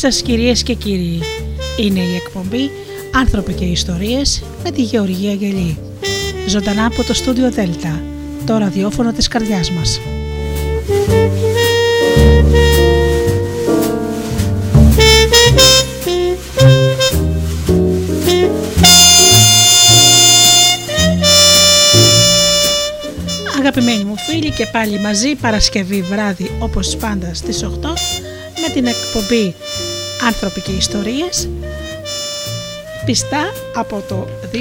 Καλησπέρα σας κυρίες και κύριοι. Είναι η εκπομπή «Άνθρωποι και Ιστορίες» με τη Γεωργία Γελή. Ζωντανά από το στούντιο Δέλτα, το ραδιόφωνο της καρδιάς μας. Αγαπημένοι μου φίλοι και πάλι μαζί Παρασκευή βράδυ όπως πάντα στις 8 με την εκπομπή «Άνθρωποι και Ιστορίες» πιστά από το 2013.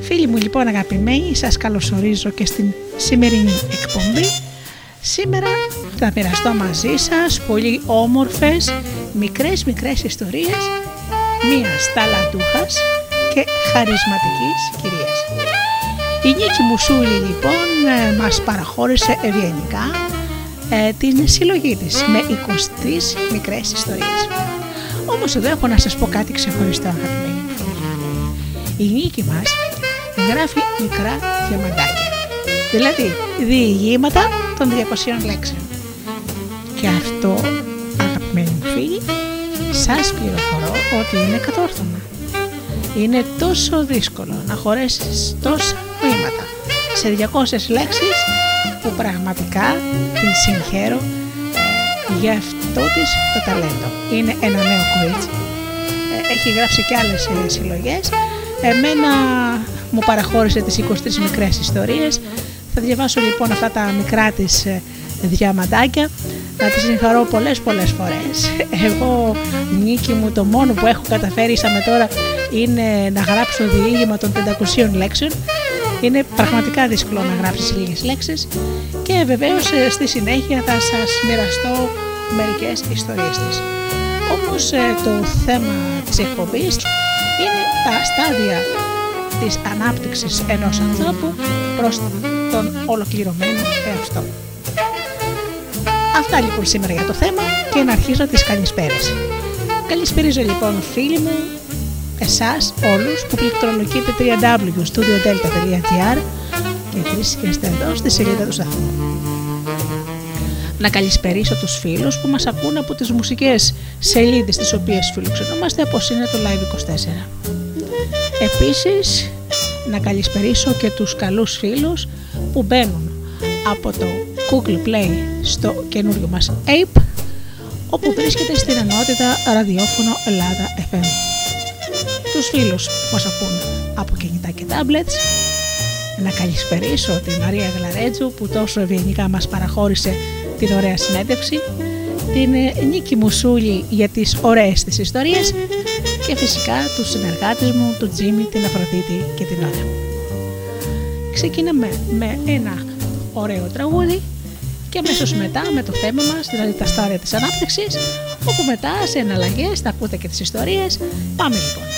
Φίλοι μου λοιπόν αγαπημένοι, σας καλωσορίζω και στην σημερινή εκπομπή. Σήμερα θα μοιραστώ μαζί σας πολύ όμορφες, μικρές μικρές ιστορίες μίας ταλαντούχας και χαρισματικής κυρίας. Η Νίκη Μουσούλη λοιπόν ε, μας παραχώρησε ευγενικά ε, την συλλογή της με 23 μικρές ιστορίες. Όμως εδώ έχω να σας πω κάτι ξεχωριστό αγαπημένοι Η Νίκη μας γράφει μικρά διαμαντάκια, δηλαδή διηγήματα των 200 λέξεων. Και αυτό αγαπημένοι μου φίλοι σας πληροφορώ ότι είναι κατόρθωμα. Είναι τόσο δύσκολο να χωρέσεις τόσα βήματα σε 200 λέξεις που πραγματικά την συγχαίρω για αυτό της το ταλέντο. Είναι ένα νέο κορίτσι. Ε, έχει γράψει και άλλες ε, συλλογές. Εμένα μου παραχώρησε τις 23 μικρές ιστορίες. Θα διαβάσω λοιπόν αυτά τα μικρά της ε, διαμαντάκια να τη συγχαρώ πολλές πολλές φορές. Εγώ νίκη μου το μόνο που έχω καταφέρει με τώρα είναι να γράψω διήγημα των 500 λέξεων είναι πραγματικά δύσκολο να γράψεις λίγες λέξεις και βεβαίως ε, στη συνέχεια θα σας μοιραστώ μερικές ιστορίες της. Όμως ε, το θέμα της εκπομπής είναι τα στάδια της ανάπτυξης ενός ανθρώπου προς τον ολοκληρωμένο εαυτό. Αυτά λοιπόν σήμερα για το θέμα και να αρχίσω τις καλησπέρες. Καλησπέριζω λοιπόν φίλοι μου, εσάς όλους που πληκτρολογείτε www.studiodelta.gr και βρίσκεστε εδώ στη σελίδα του σταθμού. Να καλησπερίσω τους φίλους που μας ακούν από τις μουσικές σελίδες τις οποίες φιλοξενούμαστε όπως είναι το Live24. Επίσης, να καλησπερίσω και τους καλούς φίλους που μπαίνουν από το Google Play στο καινούριο μας Ape όπου βρίσκεται στην ενότητα ραδιόφωνο Ελλάδα FM τους φίλους που μας ακούν από κινητά και tablets, να καλησπερίσω τη Μαρία Γλαρέτζου που τόσο ευγενικά μας παραχώρησε την ωραία συνέντευξη, την Νίκη Μουσούλη για τις ωραίες της ιστορίες και φυσικά τους συνεργάτες μου, τον Τζίμι, την Αφροδίτη και την Ώρα. Ξεκινάμε με ένα ωραίο τραγούδι και αμέσως μετά με το θέμα μας, δηλαδή τα στάδια της ανάπτυξης, όπου μετά σε εναλλαγές θα ακούτε και τις ιστορίες. Πάμε λοιπόν.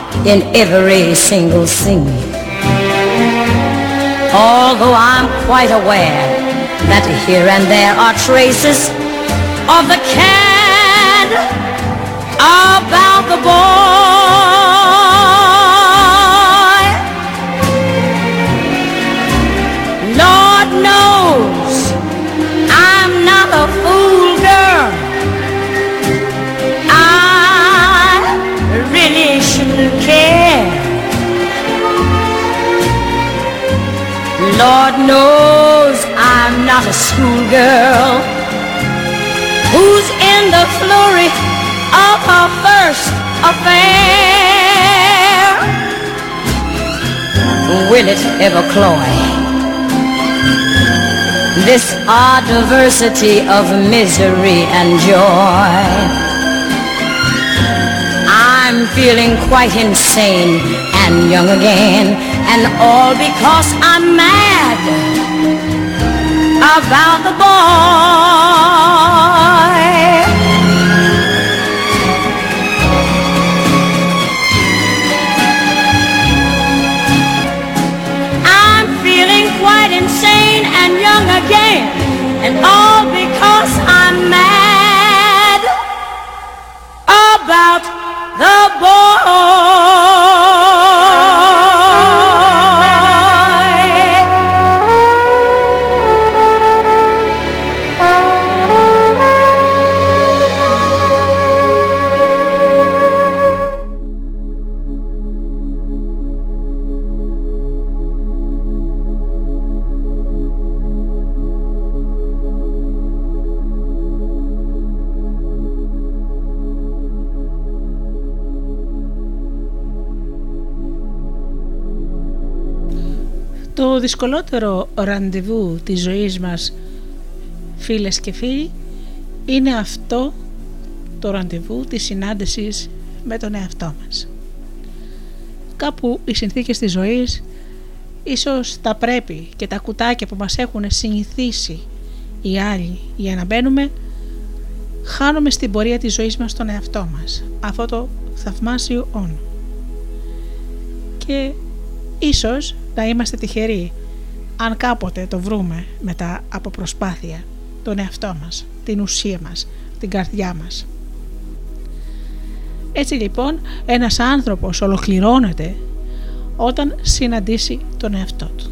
in every single scene. Although I'm quite aware that here and there are traces of the cad about the boy. Lord knows I'm not a schoolgirl who's in the flurry of her first affair. Will it ever cloy? This odd diversity of misery and joy. I'm feeling quite insane and young again, and all because I'm mad about the boy. Δυσκολότερο ραντεβού της ζωής μας φίλες και φίλοι είναι αυτό το ραντεβού της συνάντησης με τον εαυτό μας. Κάπου οι συνθήκες της ζωής ίσως τα πρέπει και τα κουτάκια που μας έχουν συνηθίσει οι άλλοι για να μπαίνουμε χάνουμε στην πορεία της ζωής μας τον εαυτό μας αυτό το θαυμάσιο όνο και ίσως να είμαστε τυχεροί αν κάποτε το βρούμε μετά από προσπάθεια τον εαυτό μας, την ουσία μας, την καρδιά μας. Έτσι λοιπόν ένας άνθρωπος ολοκληρώνεται όταν συναντήσει τον εαυτό του.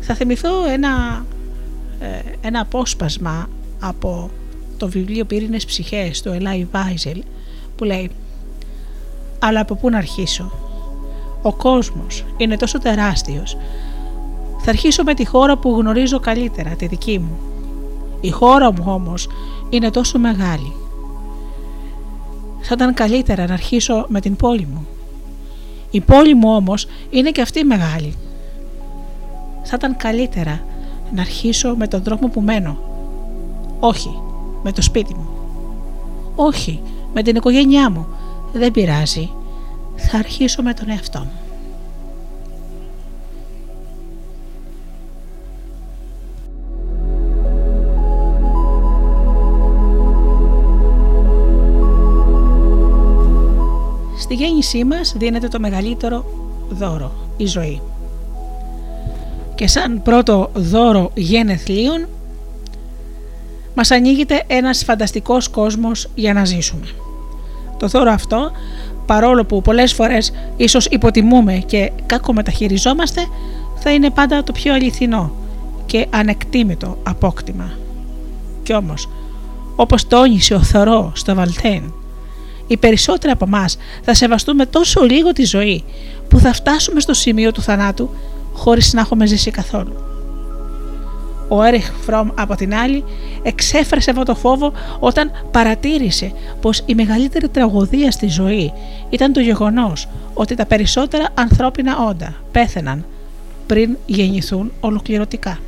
Θα θυμηθώ ένα, ε, ένα απόσπασμα από το βιβλίο «Πύρινες ψυχές» του Ελάι Βάιζελ που λέει «Αλλά από πού να αρχίσω, ο κόσμος είναι τόσο τεράστιος. Θα αρχίσω με τη χώρα που γνωρίζω καλύτερα, τη δική μου. Η χώρα μου όμως είναι τόσο μεγάλη. Θα ήταν καλύτερα να αρχίσω με την πόλη μου. Η πόλη μου όμως είναι και αυτή μεγάλη. Θα ήταν καλύτερα να αρχίσω με τον δρόμο που μένω. Όχι, με το σπίτι μου. Όχι, με την οικογένειά μου. Δεν πειράζει θα αρχίσω με τον εαυτό μου. Στη γέννησή μας δίνεται το μεγαλύτερο δώρο, η ζωή. Και σαν πρώτο δώρο γενεθλίων μας ανοίγεται ένας φανταστικός κόσμος για να ζήσουμε. Το δώρο αυτό παρόλο που πολλές φορές ίσως υποτιμούμε και κακομεταχειριζόμαστε, θα είναι πάντα το πιο αληθινό και ανεκτήμητο απόκτημα. Κι όμως, όπως τόνισε ο Θωρό στο Βαλτέν, οι περισσότεροι από εμάς θα σεβαστούμε τόσο λίγο τη ζωή που θα φτάσουμε στο σημείο του θανάτου χωρίς να έχουμε ζήσει καθόλου. Ο Έριχ Φρόμ από την άλλη εξέφρασε αυτό το φόβο όταν παρατήρησε πως η μεγαλύτερη τραγωδία στη ζωή ήταν το γεγονός ότι τα περισσότερα ανθρώπινα όντα πέθαιναν πριν γεννηθούν ολοκληρωτικά.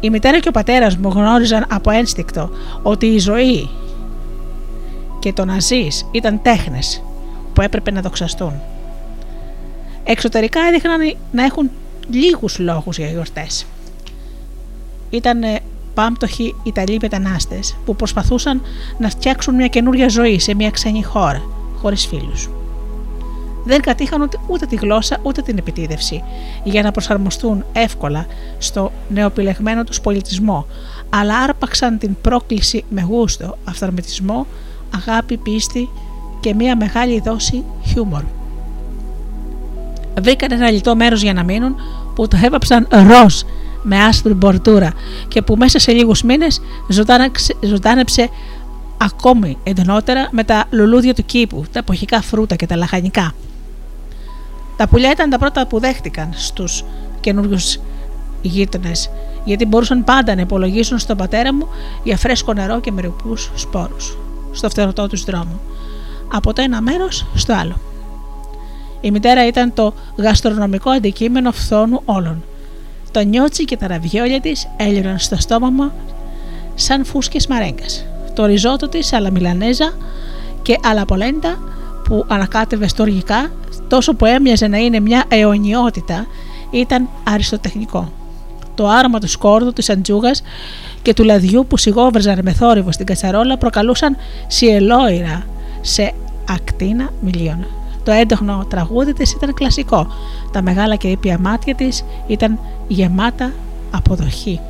Η μητέρα και ο πατέρας μου γνώριζαν από ένστικτο ότι η ζωή και το να ζεις ήταν τέχνες που έπρεπε να δοξαστούν. Εξωτερικά έδειχναν να έχουν λίγους λόγους για γιορτές. Ήταν πάμπτωχοι Ιταλοί μετανάστες που προσπαθούσαν να φτιάξουν μια καινούρια ζωή σε μια ξένη χώρα, χωρίς φίλους. Δεν κατήχαν ούτε, τη γλώσσα ούτε την επιτίδευση για να προσαρμοστούν εύκολα στο νεοπιλεγμένο τους πολιτισμό, αλλά άρπαξαν την πρόκληση με γούστο, αυθαρμητισμό, αγάπη, πίστη και μια μεγάλη δόση χιούμορ βρήκαν ένα λιτό μέρος για να μείνουν που το έβαψαν ροζ με άσπρη μπορτούρα και που μέσα σε λίγους μήνες ζωντάνεψε ακόμη εντονότερα με τα λουλούδια του κήπου, τα εποχικά φρούτα και τα λαχανικά. Τα πουλιά ήταν τα πρώτα που δέχτηκαν στους καινούριους γείτονες, γιατί μπορούσαν πάντα να υπολογίσουν στον πατέρα μου για φρέσκο νερό και μερικούς σπόρους στο φτερωτό τους δρόμο. Από το ένα μέρος στο άλλο. Η μητέρα ήταν το γαστρονομικό αντικείμενο φθόνου όλων. Το νιότσι και τα ραβιόλια της έλειωναν στο στόμα μου σαν φούσκες μαρέγκας. Το ριζότο της αλαμιλανέζα και αλαπολέντα που ανακάτευε στοργικά, τόσο που έμοιαζε να είναι μια αιωνιότητα, ήταν αριστοτεχνικό. Το άρωμα του σκόρδου, της αντζούγας και του λαδιού που σιγόβραζαν με θόρυβο στην κατσαρόλα προκαλούσαν σιελόιρα σε ακτίνα μιλίων. Το έντοχνο τραγούδι της ήταν κλασικό. Τα μεγάλα και ήπια μάτια της ήταν γεμάτα αποδοχή.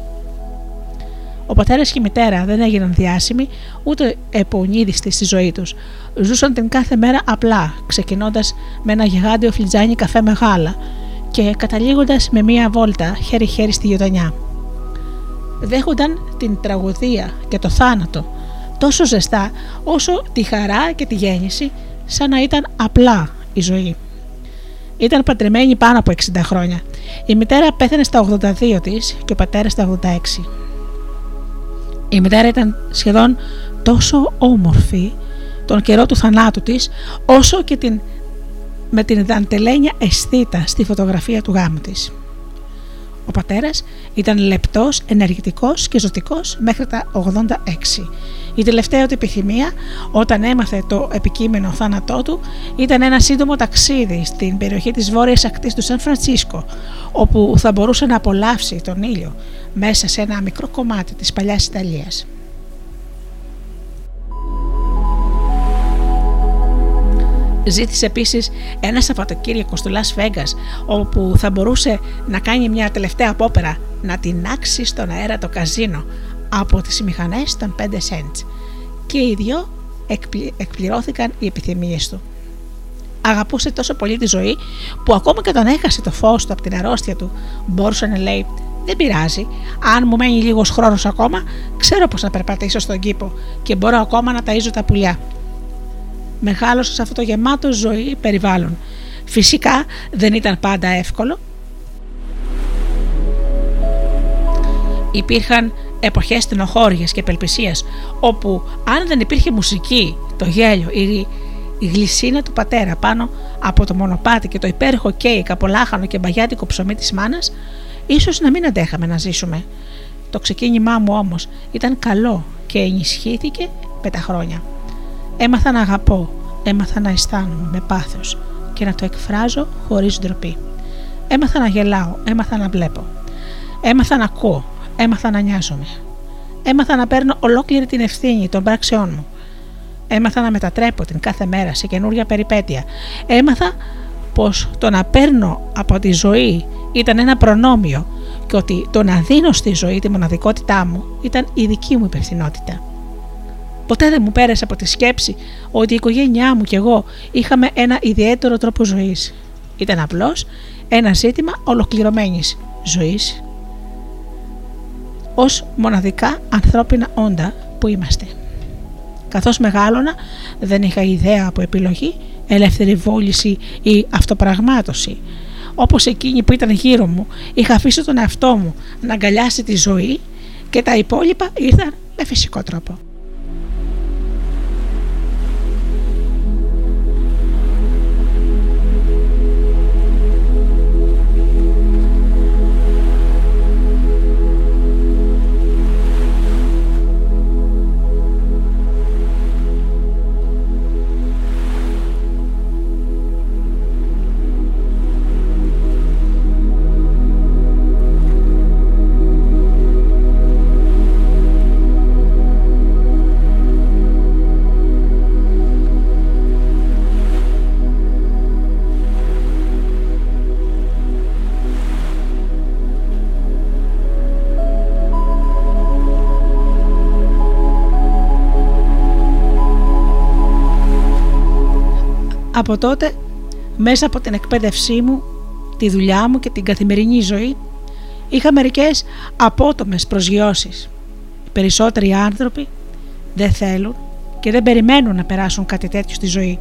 Ο πατέρας και η μητέρα δεν έγιναν διάσημοι ούτε επονίδιστοι στη ζωή τους. Ζούσαν την κάθε μέρα απλά, ξεκινώντας με ένα γιγάντιο φλιτζάνι καφέ με γάλα και καταλήγοντας με μία βόλτα χέρι-χέρι στη γειτονιά. Δέχονταν την τραγωδία και το θάνατο τόσο ζεστά όσο τη χαρά και τη γέννηση σαν να ήταν απλά η ζωή. Ήταν παντρεμένη πάνω από 60 χρόνια. Η μητέρα πέθανε στα 82 της και ο πατέρας στα 86. Η μητέρα ήταν σχεδόν τόσο όμορφη τον καιρό του θανάτου της όσο και την, με την δαντελένια αισθήτα στη φωτογραφία του γάμου της. Ο πατέρας ήταν λεπτός, ενεργητικός και ζωτικός μέχρι τα 86. Η τελευταία του επιθυμία όταν έμαθε το επικείμενο θάνατό του ήταν ένα σύντομο ταξίδι στην περιοχή της βόρειας ακτής του Σαν Φρανσίσκο όπου θα μπορούσε να απολαύσει τον ήλιο μέσα σε ένα μικρό κομμάτι της παλιάς Ιταλίας. Ζήτησε επίσης ένα Σαββατοκύριακο στο Las Vegas, όπου θα μπορούσε να κάνει μια τελευταία απόπερα να τεινάξει στον αέρα το καζίνο από τις μηχανές των 5 cents. Και οι δυο εκπληρώθηκαν οι επιθυμίες του. Αγαπούσε τόσο πολύ τη ζωή που ακόμα και όταν έχασε το φως του από την αρρώστια του μπορούσε να λέει δεν πειράζει. Αν μου μένει λίγος χρόνος ακόμα, ξέρω πώ να περπατήσω στον κήπο και μπορώ ακόμα να ταΐζω τα πουλιά. Μεγάλωσε σε αυτό το γεμάτο ζωή περιβάλλον. Φυσικά δεν ήταν πάντα εύκολο. Υπήρχαν εποχές στενοχώριας και απελπισίας όπου αν δεν υπήρχε μουσική, το γέλιο, η, η γλυσίνα του πατέρα πάνω από το μονοπάτι και το υπέροχο κέικ από λάχανο και μπαγιάτικο ψωμί της μάνας, ίσως να μην αντέχαμε να ζήσουμε. Το ξεκίνημά μου όμως ήταν καλό και ενισχύθηκε με τα χρόνια. Έμαθα να αγαπώ, έμαθα να αισθάνομαι με πάθος και να το εκφράζω χωρίς ντροπή. Έμαθα να γελάω, έμαθα να βλέπω. Έμαθα να ακούω, έμαθα να νοιάζομαι. Έμαθα να παίρνω ολόκληρη την ευθύνη των πράξεών μου. Έμαθα να μετατρέπω την κάθε μέρα σε καινούργια περιπέτεια. Έμαθα πως το να παίρνω από τη ζωή ήταν ένα προνόμιο και ότι το να δίνω στη ζωή τη μοναδικότητά μου ήταν η δική μου υπευθυνότητα. Ποτέ δεν μου πέρασε από τη σκέψη ότι η οικογένειά μου και εγώ είχαμε ένα ιδιαίτερο τρόπο ζωής. Ήταν απλώς ένα ζήτημα ολοκληρωμένης ζωής ως μοναδικά ανθρώπινα όντα που είμαστε. Καθώς μεγάλωνα δεν είχα ιδέα από επιλογή, ελεύθερη βόληση ή αυτοπραγμάτωση. Όπως εκείνη που ήταν γύρω μου, είχα αφήσει τον εαυτό μου να αγκαλιάσει τη ζωή και τα υπόλοιπα ήρθαν με φυσικό τρόπο. Από τότε, μέσα από την εκπαίδευσή μου, τη δουλειά μου και την καθημερινή ζωή, είχα μερικές απότομες προσγειώσεις. Οι περισσότεροι άνθρωποι δεν θέλουν και δεν περιμένουν να περάσουν κάτι τέτοιο στη ζωή.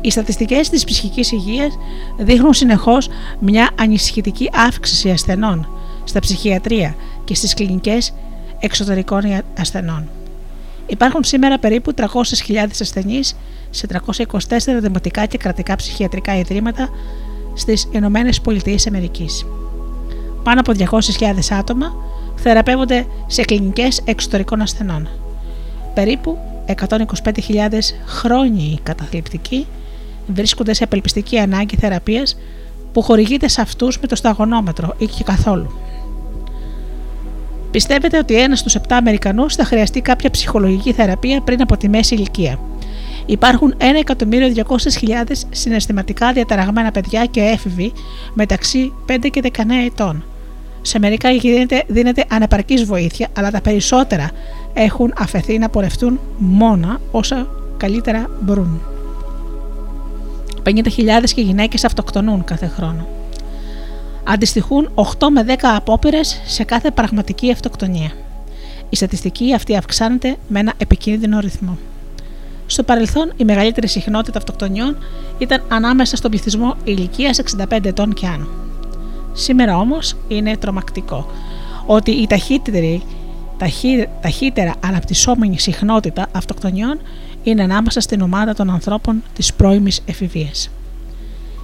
Οι στατιστικές της ψυχικής υγείας δείχνουν συνεχώς μια ανησυχητική αύξηση ασθενών στα ψυχιατρία και στις κλινικές εξωτερικών ασθενών. Υπάρχουν σήμερα περίπου 300.000 ασθενείς σε 324 δημοτικά και κρατικά ψυχιατρικά ιδρύματα στις Ηνωμένες Πολιτείες Αμερικής. Πάνω από 200.000 άτομα θεραπεύονται σε κλινικές εξωτερικών ασθενών. Περίπου 125.000 χρόνιοι καταθλιπτικοί βρίσκονται σε απελπιστική ανάγκη θεραπείας που χορηγείται σε αυτούς με το σταγονόμετρο ή και καθόλου. Πιστεύετε ότι ένας στους 7 Αμερικανούς θα χρειαστεί κάποια ψυχολογική θεραπεία πριν από τη μέση ηλικία; Υπάρχουν 1.200.000 συναισθηματικά διαταραγμένα παιδιά και έφηβοι μεταξύ 5 και 19 ετών. Σε μερικά δίνεται, δίνεται ανεπαρκής βοήθεια, αλλά τα περισσότερα έχουν αφαιθεί να πορευτούν μόνα όσα καλύτερα μπορούν. 50.000 και γυναίκες αυτοκτονούν κάθε χρόνο αντιστοιχούν 8 με 10 απόπειρες σε κάθε πραγματική αυτοκτονία. Η στατιστική αυτή αυξάνεται με ένα επικίνδυνο ρυθμό. Στο παρελθόν, η μεγαλύτερη συχνότητα αυτοκτονιών ήταν ανάμεσα στον πληθυσμό ηλικίας 65 ετών και άνω. Σήμερα όμως είναι τρομακτικό ότι η ταχύτερη, ταχύ, ταχύτερα αναπτυσσόμενη συχνότητα αυτοκτονιών είναι ανάμεσα στην ομάδα των ανθρώπων της πρώιμης εφηβείας.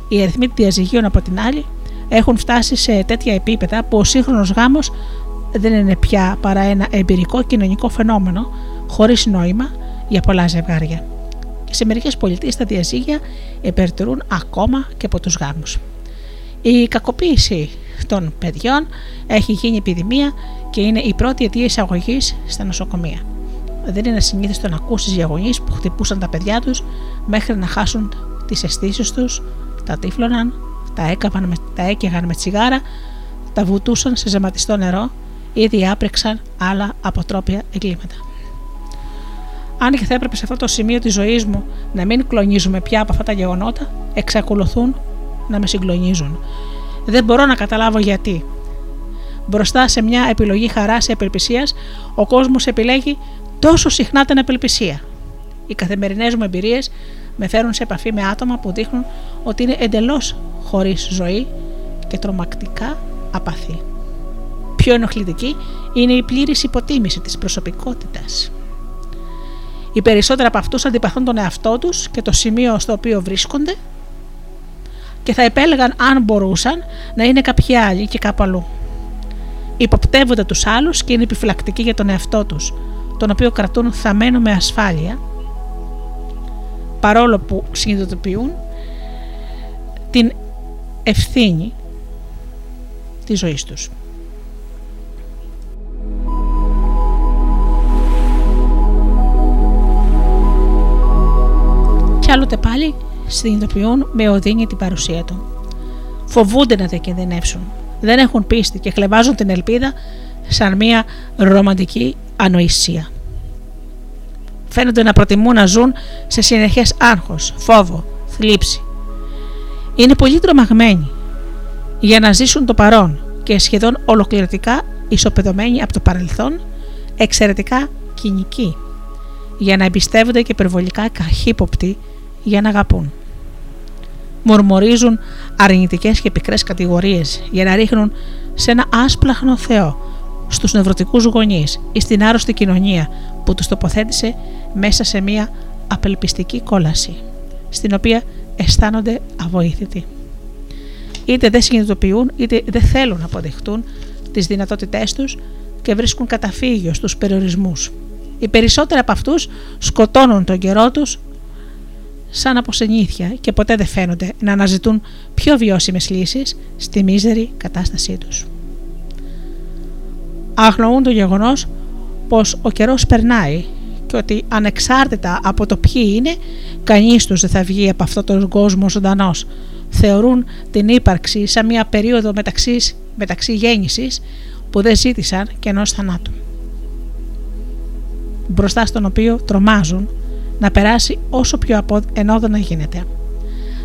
Οι αριθμοί διαζυγίων από την άλλη έχουν φτάσει σε τέτοια επίπεδα που ο σύγχρονος γάμος δεν είναι πια παρά ένα εμπειρικό κοινωνικό φαινόμενο χωρίς νόημα για πολλά ζευγάρια. Και σε μερικές πολιτείες τα διαζύγια υπερτερούν ακόμα και από τους γάμους. Η κακοποίηση των παιδιών έχει γίνει επιδημία και είναι η πρώτη αιτία εισαγωγής στα νοσοκομεία. Δεν είναι συνήθιστο να ακούσεις για γονείς που χτυπούσαν τα παιδιά τους μέχρι να χάσουν τις αισθήσεις τους, τα τύφλωναν, τα, έκαβαν με, τα έκαιγαν με τσιγάρα, τα βουτούσαν σε ζεματιστό νερό ή διάπρεξαν άλλα αποτρόπια εγκλήματα. Αν και θα έπρεπε σε αυτό το σημείο της ζωής μου να μην κλονίζουμε πια από αυτά τα γεγονότα, εξακολουθούν να με συγκλονίζουν. Δεν μπορώ να καταλάβω γιατί. Μπροστά σε μια επιλογή χαράς ή απελπισίας, ο κόσμος επιλέγει τόσο συχνά την απελπισία. Οι καθημερινές μου εμπειρίες με φέρουν σε επαφή με άτομα που δείχνουν ότι είναι εντελώς χωρίς ζωή και τρομακτικά απαθή. Πιο ενοχλητική είναι η πλήρης υποτίμηση της προσωπικότητας. Οι περισσότεροι από αυτούς αντιπαθούν τον εαυτό τους και το σημείο στο οποίο βρίσκονται και θα επέλεγαν αν μπορούσαν να είναι κάποιοι άλλοι και κάπου αλλού. Υποπτεύονται τους άλλους και είναι επιφυλακτικοί για τον εαυτό τους, τον οποίο κρατούν θαμένο με ασφάλεια, παρόλο που συνειδητοποιούν την ευθύνη της ζωής τους. Κι άλλοτε πάλι συνειδητοποιούν με οδύνη την παρουσία του. Φοβούνται να διακινδυνεύσουν. Δεν έχουν πίστη και χλεβάζουν την ελπίδα σαν μια ρομαντική ανοησία. Φαίνονται να προτιμούν να ζουν σε συνεχές άγχος, φόβο, θλίψη, είναι πολύ τρομαγμένοι για να ζήσουν το παρόν και σχεδόν ολοκληρωτικά ισοπεδωμένοι από το παρελθόν, εξαιρετικά κοινικοί, για να εμπιστεύονται και υπερβολικά καχύποπτοι για να αγαπούν. Μουρμουρίζουν αρνητικές και πικρές κατηγορίες για να ρίχνουν σε ένα άσπλαχνο Θεό στους νευρωτικούς γονείς ή στην άρρωστη κοινωνία που τους τοποθέτησε μέσα σε μια απελπιστική κόλαση, στην οποία αισθάνονται αβοήθητοι. Είτε δεν συνειδητοποιούν είτε δεν θέλουν να αποδεχτούν τις δυνατότητές τους και βρίσκουν καταφύγιο στους περιορισμούς. Οι περισσότεροι από αυτούς σκοτώνουν τον καιρό τους σαν από συνήθεια και ποτέ δεν φαίνονται να αναζητούν πιο βιώσιμες λύσεις στη μίζερη κατάστασή τους. Αγνοούν το γεγονός πως ο καιρός περνάει και ότι ανεξάρτητα από το ποιοι είναι, κανείς τους δεν θα βγει από αυτόν τον κόσμο ζωντανός. Θεωρούν την ύπαρξη σαν μια περίοδο μεταξύς, μεταξύ γέννησης που δεν ζήτησαν και ενός θανάτου. Μπροστά στον οποίο τρομάζουν να περάσει όσο πιο ενόδονα γίνεται.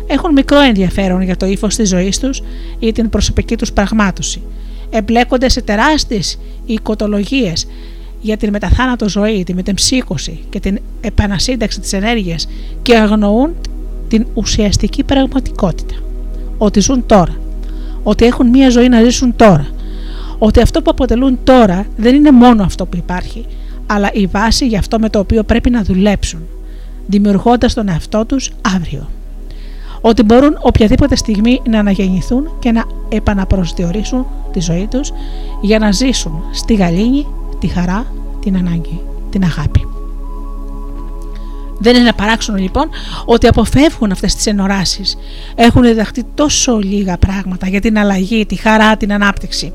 Έχουν μικρό ενδιαφέρον για το ύφος της ζωής τους ή την προσωπική τους πραγμάτωση. Εμπλέκονται σε τεράστιες οικοτολογίες για την μεταθάνατο ζωή, τη μετεμψύχωση και την επανασύνταξη της ενέργειας και αγνοούν την ουσιαστική πραγματικότητα. Ότι ζουν τώρα. Ότι έχουν μία ζωή να ζήσουν τώρα. Ότι αυτό που αποτελούν τώρα δεν είναι μόνο αυτό που υπάρχει, αλλά η βάση για αυτό με το οποίο πρέπει να δουλέψουν, δημιουργώντας τον εαυτό τους αύριο. Ότι μπορούν οποιαδήποτε στιγμή να αναγεννηθούν και να επαναπροσδιορίσουν τη ζωή τους για να ζήσουν στη γαλήνη, τη χαρά, την ανάγκη, την αγάπη. Δεν είναι παράξενο λοιπόν ότι αποφεύγουν αυτές τις ενοράσεις. Έχουν διδαχτεί τόσο λίγα πράγματα για την αλλαγή, τη χαρά, την ανάπτυξη.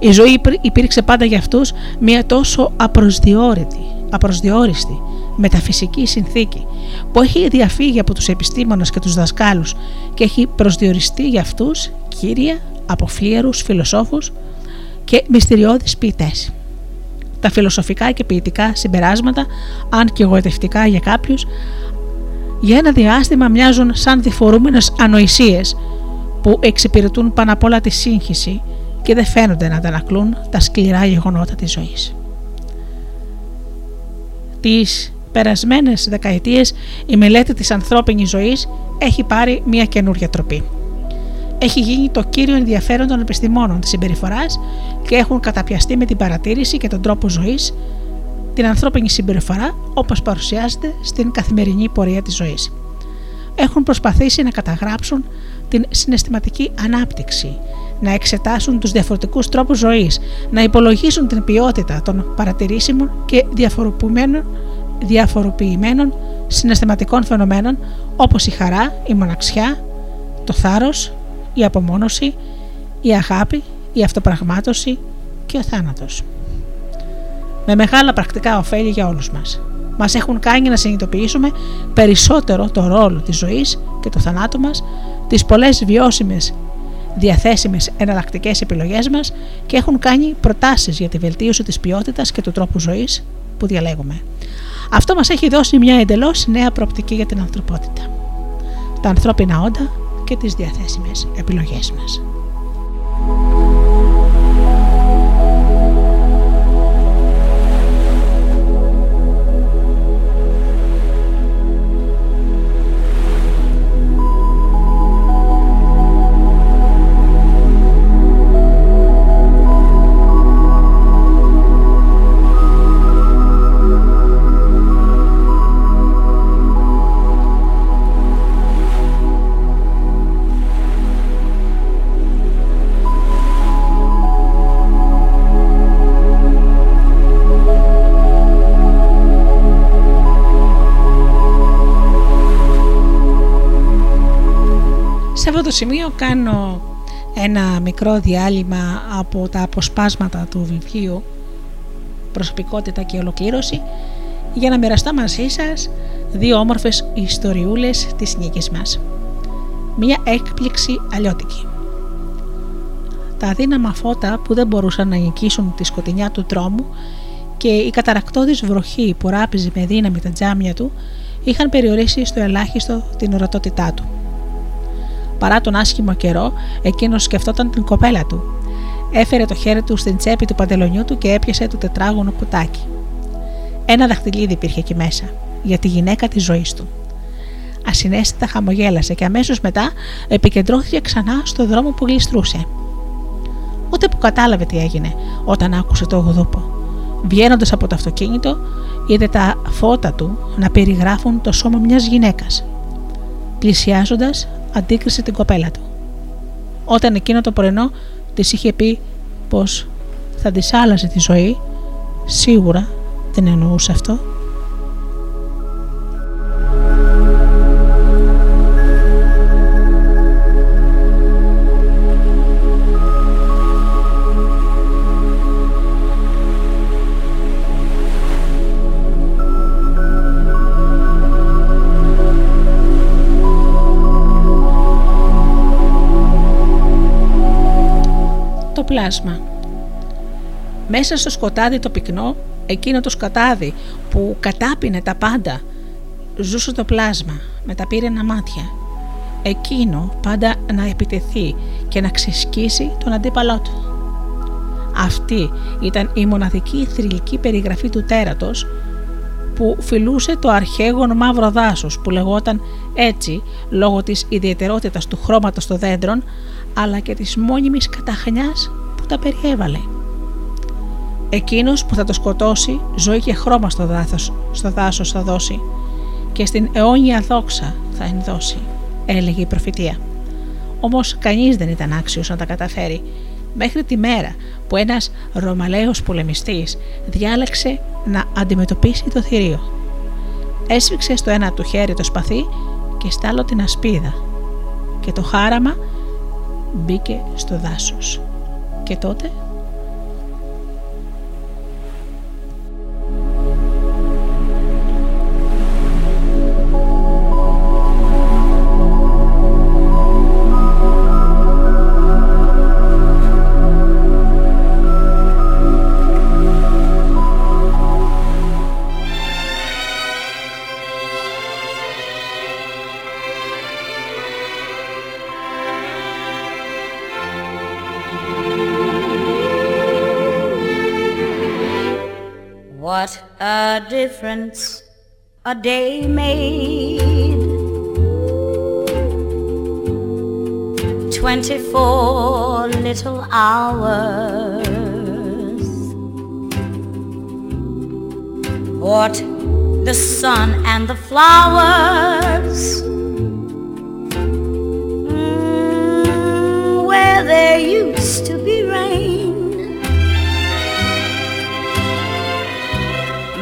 Η ζωή υπήρξε πάντα για αυτούς μια τόσο απροσδιόριστη, απροσδιόριστη μεταφυσική συνθήκη που έχει διαφύγει από τους επιστήμονες και τους δασκάλους και έχει προσδιοριστεί για αυτούς κύρια από φλίαρους φιλοσόφους και μυστηριώδεις ποιητές. Τα φιλοσοφικά και ποιητικά συμπεράσματα, αν και εγωιτευτικά για κάποιους, για ένα διάστημα μοιάζουν σαν διφορούμενες ανοησίες που εξυπηρετούν πάνω απ' όλα τη σύγχυση και δεν φαίνονται να αντανακλούν τα σκληρά γεγονότα της ζωής. Τις περασμένες δεκαετίες η μελέτη της ανθρώπινης ζωής έχει πάρει μια καινούργια τροπή έχει γίνει το κύριο ενδιαφέρον των επιστημόνων της συμπεριφοράς και έχουν καταπιαστεί με την παρατήρηση και τον τρόπο ζωής, την ανθρώπινη συμπεριφορά όπως παρουσιάζεται στην καθημερινή πορεία της ζωής. Έχουν προσπαθήσει να καταγράψουν την συναισθηματική ανάπτυξη, να εξετάσουν τους διαφορετικούς τρόπους ζωής, να υπολογίσουν την ποιότητα των παρατηρήσιμων και διαφοροποιημένων, διαφοροποιημένων συναισθηματικών φαινομένων όπως η χαρά, η μοναξιά, το θάρρος, η απομόνωση, η αγάπη, η αυτοπραγμάτωση και ο θάνατος. Με μεγάλα πρακτικά ωφέλη για όλους μας. Μας έχουν κάνει να συνειδητοποιήσουμε περισσότερο το ρόλο της ζωής και του θανάτου μας, τις πολλές βιώσιμες διαθέσιμες εναλλακτικές επιλογές μας και έχουν κάνει προτάσεις για τη βελτίωση της ποιότητας και του τρόπου ζωής που διαλέγουμε. Αυτό μας έχει δώσει μια εντελώς νέα προοπτική για την ανθρωπότητα. Τα ανθρώπινα όντα και τις διαθέσιμες επιλογές μας. Το σημείο κάνω ένα μικρό διάλειμμα από τα αποσπάσματα του βιβλίου «Προσωπικότητα και ολοκλήρωση» για να μοιραστώ μαζί σας δύο όμορφες ιστοριούλες της νίκης μας. Μία έκπληξη αλλιώτικη. Τα αδύναμα φώτα που δεν μπορούσαν να νικήσουν τη σκοτεινιά του τρόμου και η καταρακτώδης βροχή που ράπιζε με δύναμη τα τζάμια του είχαν περιορίσει στο ελάχιστο την ορατότητά του. Παρά τον άσχημο καιρό, εκείνος σκεφτόταν την κοπέλα του. Έφερε το χέρι του στην τσέπη του παντελονιού του και έπιασε το τετράγωνο κουτάκι. Ένα δαχτυλίδι υπήρχε εκεί μέσα, για τη γυναίκα της ζωής του. Ασυνέστητα χαμογέλασε και αμέσως μετά επικεντρώθηκε ξανά στο δρόμο που γλιστρούσε. Ούτε που κατάλαβε τι έγινε όταν άκουσε το γουδούπο. Βγαίνοντας από το αυτοκίνητο, είδε τα φώτα του να περιγράφουν το σώμα μιας γυναίκας. Πλησιάζοντας, αντίκρισε την κοπέλα του. Όταν εκείνο το πρωινό της είχε πει πως θα της άλλαζε τη ζωή, σίγουρα δεν εννοούσε αυτό πλάσμα. Μέσα στο σκοτάδι το πυκνό, εκείνο το σκοτάδι που κατάπινε τα πάντα, ζούσε το πλάσμα με τα πύρινα μάτια. Εκείνο πάντα να επιτεθεί και να ξεσκίσει τον αντίπαλό του. Αυτή ήταν η μοναδική θρηλυκή περιγραφή του τέρατος που φιλούσε το αρχαίγον μαύρο δάσος που λεγόταν έτσι λόγω της ιδιαιτερότητας του χρώματος των δέντρων αλλά και της μόνιμης καταχνιάς που τα περιέβαλε. Εκείνος που θα το σκοτώσει ζωή και χρώμα στο, δάθος, στο δάσος θα δώσει και στην αιώνια δόξα θα ενδώσει, έλεγε η προφητεία. Όμως κανείς δεν ήταν άξιος να τα καταφέρει μέχρι τη μέρα που ένας Ρωμαλαίος πολεμιστής διάλεξε να αντιμετωπίσει το θηρίο. Έσφιξε στο ένα του χέρι το σπαθί και στάλω την ασπίδα και το χάραμα μπήκε στο δάσος. Και τότε difference a day made. Twenty-four little hours. What the sun and the flowers. Mm, where there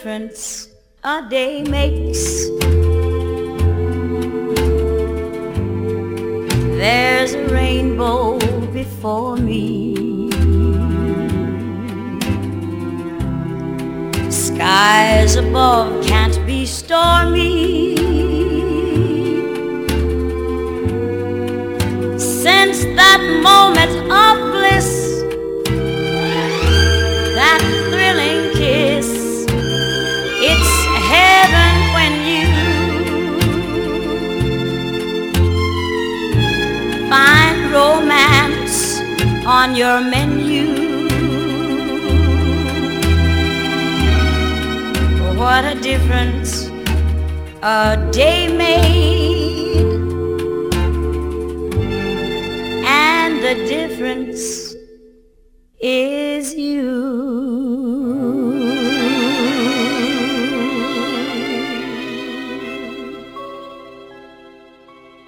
Difference a day makes. There's a rainbow before me. Skies above can't be stormy. Since that moment of on your menu. What a difference a day made, and the difference is you.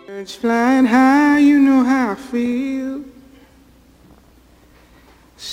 Birds flying high, you know how I feel.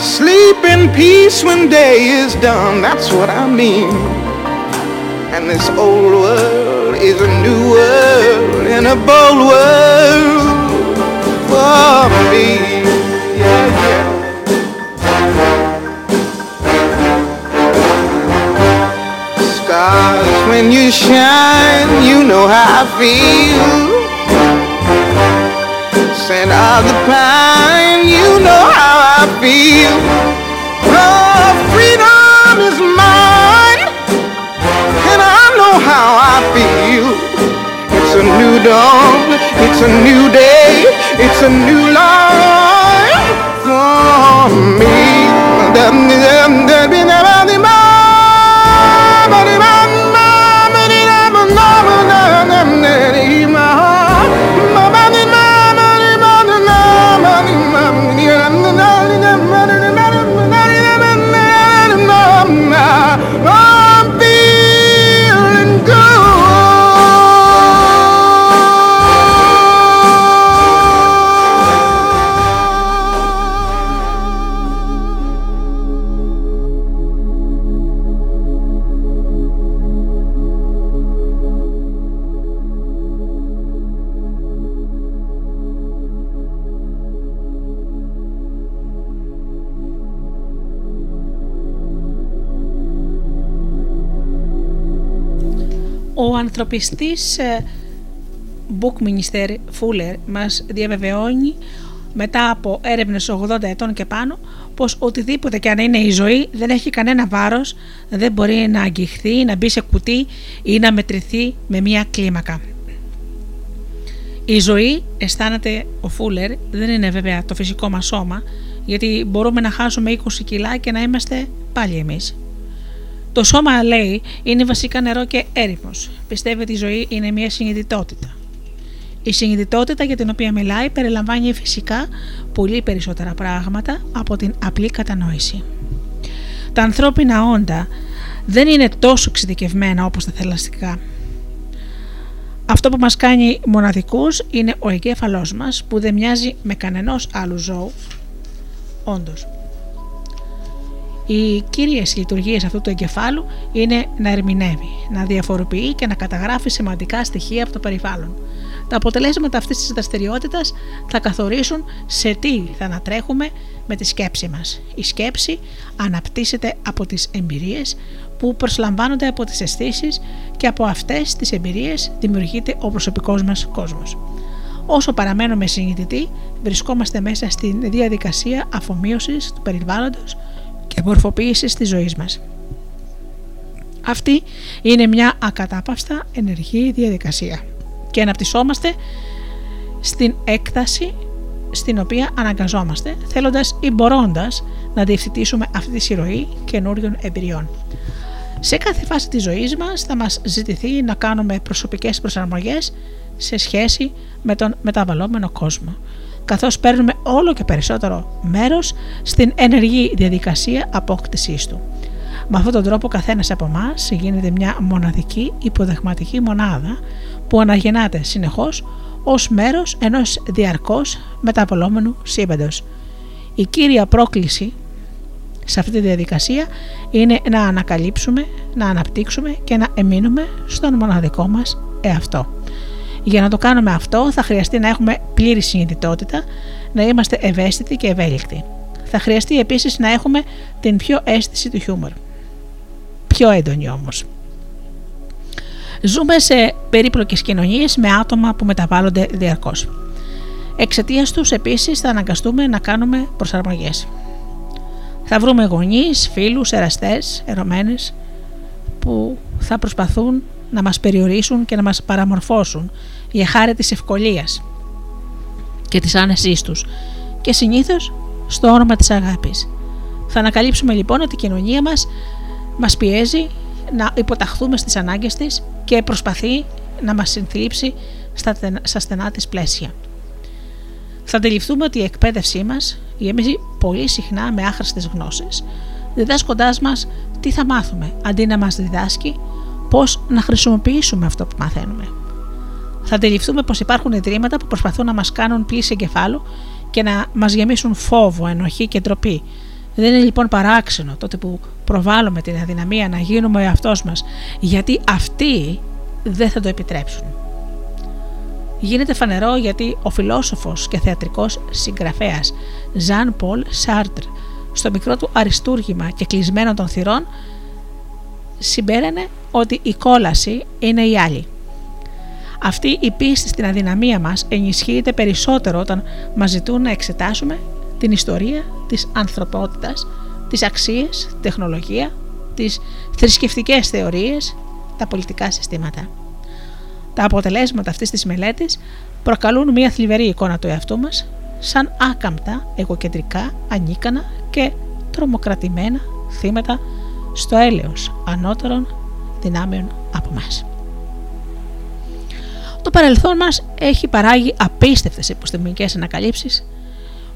Sleep in peace when day is done, that's what I mean. And this old world is a new world and a bold world for me. Yeah, yeah. Stars, when you shine, you know how I feel. Scent of the pine, I feel. Oh, freedom is mine, and I know how I feel. It's a new dawn, it's a new day, it's a new life for me. Ο ανθρωπιστής ε, Bookminister Fuller μας διαβεβαιώνει μετά από έρευνες 80 ετών και πάνω πως οτιδήποτε και αν είναι η ζωή δεν έχει κανένα βάρος, δεν μπορεί να αγγιχθεί, να μπει σε κουτί ή να μετρηθεί με μία κλίμακα. Η ζωή, αισθάνεται ο Φούλερ, δεν είναι βέβαια το φυσικό μας σώμα, γιατί μπορούμε να χάσουμε 20 κιλά και να είμαστε πάλι εμείς. Το σώμα, λέει, είναι βασικά νερό και έρημος. Πιστεύει ότι η ζωή είναι μια συνειδητότητα. Η συνειδητότητα για την οποία μιλάει περιλαμβάνει φυσικά πολύ περισσότερα πράγματα από την απλή κατανόηση. Τα ανθρώπινα όντα δεν είναι τόσο εξειδικευμένα όπως τα θελαστικά. Αυτό που μας κάνει μοναδικούς είναι ο εγκέφαλός μας που δεν μοιάζει με κανενός άλλου ζώου. Όντως. Οι κύριες λειτουργίες αυτού του εγκεφάλου είναι να ερμηνεύει, να διαφοροποιεί και να καταγράφει σημαντικά στοιχεία από το περιβάλλον. Τα αποτελέσματα αυτής της δραστηριότητας θα καθορίσουν σε τι θα ανατρέχουμε με τη σκέψη μας. Η σκέψη αναπτύσσεται από τις εμπειρίες που προσλαμβάνονται από τις αισθήσεις και από αυτές τις εμπειρίες δημιουργείται ο προσωπικός μας κόσμος. Όσο παραμένουμε συνειδητοί, βρισκόμαστε μέσα στη διαδικασία αφομοίωσης του περιβάλλοντος και μορφοποίησης της ζωής μας. Αυτή είναι μια ακατάπαυστα ενεργή διαδικασία και αναπτυσσόμαστε στην έκταση στην οποία αναγκαζόμαστε, θέλοντας ή μπορώντας να διευθυντήσουμε αυτή τη συρροή καινούριων εμπειριών. Σε κάθε φάση της ζωής μας θα μας ζητηθεί να κάνουμε προσωπικές προσαρμογές σε σχέση με τον μεταβαλλόμενο κόσμο, καθώς παίρνουμε όλο και περισσότερο μέρος στην ενεργή διαδικασία απόκτησής του. Με αυτόν τον τρόπο καθένας από εμάς γίνεται μια μοναδική υποδεχματική μονάδα που αναγεννάται συνεχώς ως μέρος ενός διαρκώς μεταβαλλόμενου σύμπαντος. Η κύρια πρόκληση σε αυτή τη διαδικασία είναι να ανακαλύψουμε, να αναπτύξουμε και να εμείνουμε στον μοναδικό μας εαυτό. Για να το κάνουμε αυτό θα χρειαστεί να έχουμε πλήρη συνειδητότητα, να είμαστε ευαίσθητοι και ευέλικτοι. Θα χρειαστεί επίσης να έχουμε την πιο αίσθηση του χιούμορ. Πιο έντονη όμως. Ζούμε σε περίπλοκες κοινωνίες με άτομα που μεταβάλλονται διαρκώς. Εξαιτίας τους επίσης θα αναγκαστούμε να κάνουμε προσαρμογές. Θα βρούμε γονείς, φίλους, εραστές, ερωμένες που θα προσπαθούν να μας περιορίσουν και να μας παραμορφώσουν για χάρη της ευκολίας και της άνεσής τους και συνήθως στο όνομα της αγάπης. Θα ανακαλύψουμε λοιπόν ότι η κοινωνία μας μας πιέζει να υποταχθούμε στις ανάγκες της και προσπαθεί να μας συνθλίψει στα στενά της πλαίσια. Θα αντιληφθούμε ότι η εκπαίδευσή μας γεμίζει πολύ συχνά με άχρηστες γνώσεις, διδάσκοντάς μας τι θα μάθουμε, αντί να μας διδάσκει πώς να χρησιμοποιήσουμε αυτό που μαθαίνουμε. Θα αντιληφθούμε πως υπάρχουν ιδρύματα που προσπαθούν να μας κάνουν πλήση εγκεφάλου και να μας γεμίσουν φόβο, ενοχή και ντροπή. Δεν είναι λοιπόν παράξενο τότε που προβάλλουμε την αδυναμία να γίνουμε ο εαυτός μας γιατί αυτοί δεν θα το επιτρέψουν. Γίνεται φανερό γιατί ο φιλόσοφος και θεατρικός συγγραφέας Ζαν Πολ Σάρτρ στο μικρό του αριστούργημα και κλεισμένο των θυρών συμπέρανε ότι η κόλαση είναι η άλλη. Αυτή η πίστη στην αδυναμία μας ενισχύεται περισσότερο όταν μας ζητούν να εξετάσουμε την ιστορία της ανθρωπότητας, τις αξίες, τεχνολογία, τις θρησκευτικές θεωρίες, τα πολιτικά συστήματα. Τα αποτελέσματα αυτής της μελέτης προκαλούν μια θλιβερή εικόνα του εαυτού μας σαν άκαμπτα, εγωκεντρικά, ανίκανα και τρομοκρατημένα θύματα στο έλεος ανώτερων δυνάμεων από μας. Το παρελθόν μας έχει παράγει απίστευτες επιστημονικές ανακαλύψεις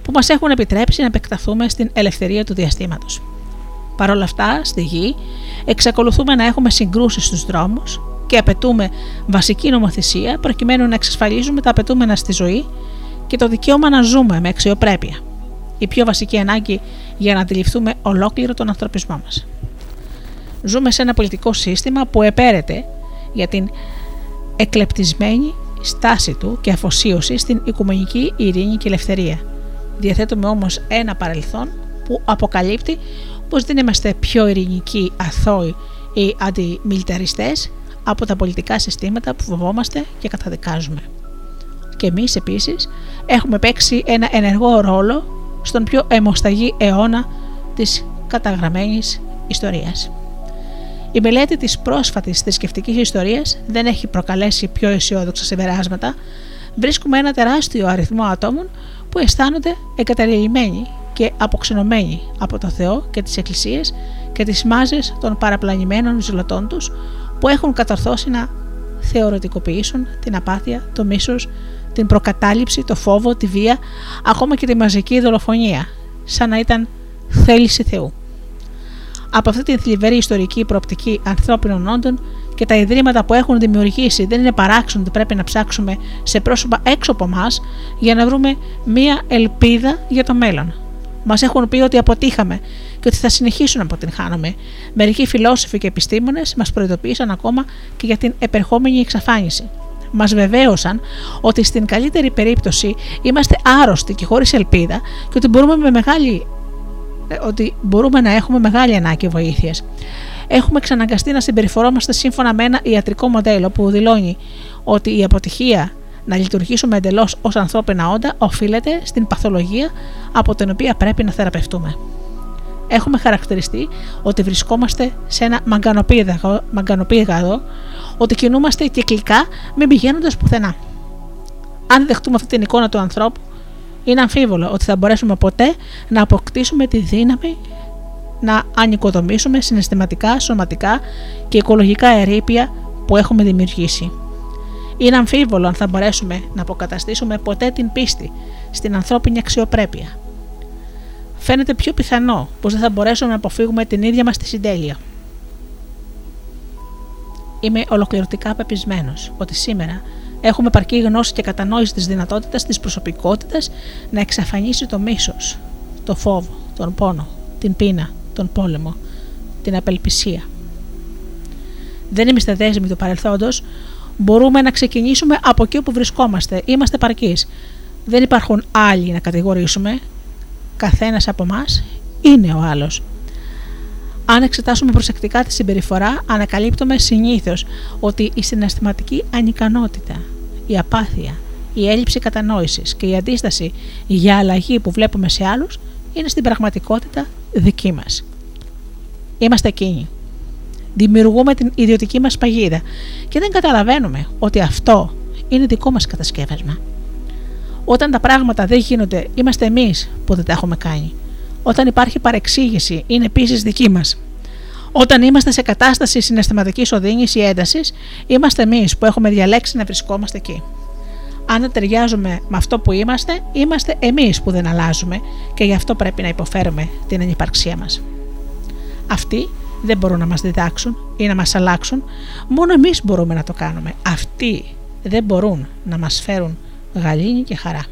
που μας έχουν επιτρέψει να επεκταθούμε στην ελευθερία του διαστήματος. Παρ' όλα αυτά, στη γη, εξακολουθούμε να έχουμε συγκρούσεις στους δρόμους και απαιτούμε βασική νομοθεσία προκειμένου να εξασφαλίζουμε τα απαιτούμενα στη ζωή και το δικαίωμα να ζούμε με αξιοπρέπεια. Η πιο βασική ανάγκη για να αντιληφθούμε ολόκληρο τον ανθρωπισμό μας. Ζούμε σε ένα πολιτικό σύστημα που επέρεται για την εκλεπτισμένη στάση του και αφοσίωση στην οικουμενική ειρήνη και ελευθερία. Διαθέτουμε όμως ένα παρελθόν που αποκαλύπτει πως δεν είμαστε πιο ειρηνικοί, αθώοι ή αντιμιλιταριστές από τα πολιτικά συστήματα που φοβόμαστε και καταδικάζουμε. Και εμείς επίσης έχουμε παίξει ένα ενεργό ρόλο στον πιο αιμοσταγή αιώνα της καταγραμμένης ιστορίας. Η μελέτη της πρόσφατης θρησκευτικής ιστορίας δεν έχει προκαλέσει πιο αισιόδοξα συμπεράσματα. Βρίσκουμε ένα τεράστιο αριθμό ατόμων που αισθάνονται εγκαταλειμμένοι και αποξενωμένοι από το Θεό και τις εκκλησίες και τις μάζες των παραπλανημένων ζηλωτών τους που έχουν κατορθώσει να θεωρητικοποιήσουν την απάθεια, το μίσος, την προκατάληψη, το φόβο, τη βία, ακόμα και τη μαζική δολοφονία, σαν να ήταν θέληση Θεού. Από αυτή την θλιβερή ιστορική προοπτική ανθρώπινων όντων και τα ιδρύματα που έχουν δημιουργήσει δεν είναι παράξενο ότι πρέπει να ψάξουμε σε πρόσωπα έξω από εμάς για να βρούμε μία ελπίδα για το μέλλον. Μας έχουν πει ότι αποτύχαμε και ότι θα συνεχίσουν να αποτυγχάνουμε. Μερικοί φιλόσοφοι και επιστήμονες μας προειδοποίησαν ακόμα και για την επερχόμενη εξαφάνιση. Μας βεβαίωσαν ότι στην καλύτερη περίπτωση είμαστε άρρωστοι και χωρίς ελπίδα και ότι μπορούμε, με μεγάλη, ε, ότι μπορούμε να έχουμε μεγάλη ανάγκη βοήθειας. Έχουμε ξαναγκαστεί να συμπεριφορόμαστε σύμφωνα με ένα ιατρικό μοντέλο που δηλώνει ότι η αποτυχία να λειτουργήσουμε εντελώς ως ανθρώπινα όντα οφείλεται στην παθολογία από την οποία πρέπει να θεραπευτούμε. Έχουμε χαρακτηριστεί ότι βρισκόμαστε σε ένα μαγκανοπήγαδο, ότι κινούμαστε κυκλικά μην πηγαίνοντας πουθενά. Αν δεχτούμε αυτή την εικόνα του ανθρώπου, είναι αμφίβολο ότι θα μπορέσουμε ποτέ να αποκτήσουμε τη δύναμη να ανοικοδομήσουμε συναισθηματικά, σωματικά και οικολογικά ερήπια που έχουμε δημιουργήσει. Είναι αμφίβολο αν θα μπορέσουμε να αποκαταστήσουμε ποτέ την πίστη στην ανθρώπινη αξιοπρέπεια. Φαίνεται πιο πιθανό πως δεν θα μπορέσουμε να αποφύγουμε την ίδια μας τη συντέλεια. Είμαι ολοκληρωτικά πεπισμένος ότι σήμερα έχουμε παρκή γνώση και κατανόηση της δυνατότητας της προσωπικότητας να εξαφανίσει το μίσος, το φόβο, τον πόνο, την πείνα, τον πόλεμο, την απελπισία. Δεν είμαστε δέσμοι του παρελθόντος μπορούμε να ξεκινήσουμε από εκεί που βρισκόμαστε. Είμαστε παρκεί. Δεν υπάρχουν άλλοι να κατηγορήσουμε. Καθένας από εμά είναι ο άλλος. Αν εξετάσουμε προσεκτικά τη συμπεριφορά, ανακαλύπτουμε συνήθως ότι η συναισθηματική ανικανότητα, η απάθεια, η έλλειψη κατανόησης και η αντίσταση για αλλαγή που βλέπουμε σε άλλους είναι στην πραγματικότητα δική μας. Είμαστε εκείνοι Δημιουργούμε την ιδιωτική μας παγίδα και δεν καταλαβαίνουμε ότι αυτό είναι δικό μας κατασκεύασμα. Όταν τα πράγματα δεν γίνονται, είμαστε εμείς που δεν τα έχουμε κάνει. Όταν υπάρχει παρεξήγηση, είναι επίσης δική μας. Όταν είμαστε σε κατάσταση συναισθηματικής οδύνη ή έντασης, είμαστε εμείς που έχουμε διαλέξει να βρισκόμαστε εκεί. Αν δεν ταιριάζουμε με αυτό που είμαστε, είμαστε εμείς που δεν αλλάζουμε και γι' αυτό πρέπει να υποφέρουμε την ανυπαρξία μας. Αυτή δεν μπορούν να μας διδάξουν ή να μας αλλάξουν, μόνο εμείς μπορούμε να το κάνουμε. Αυτοί δεν μπορούν να μας φέρουν γαλήνη και χαρά.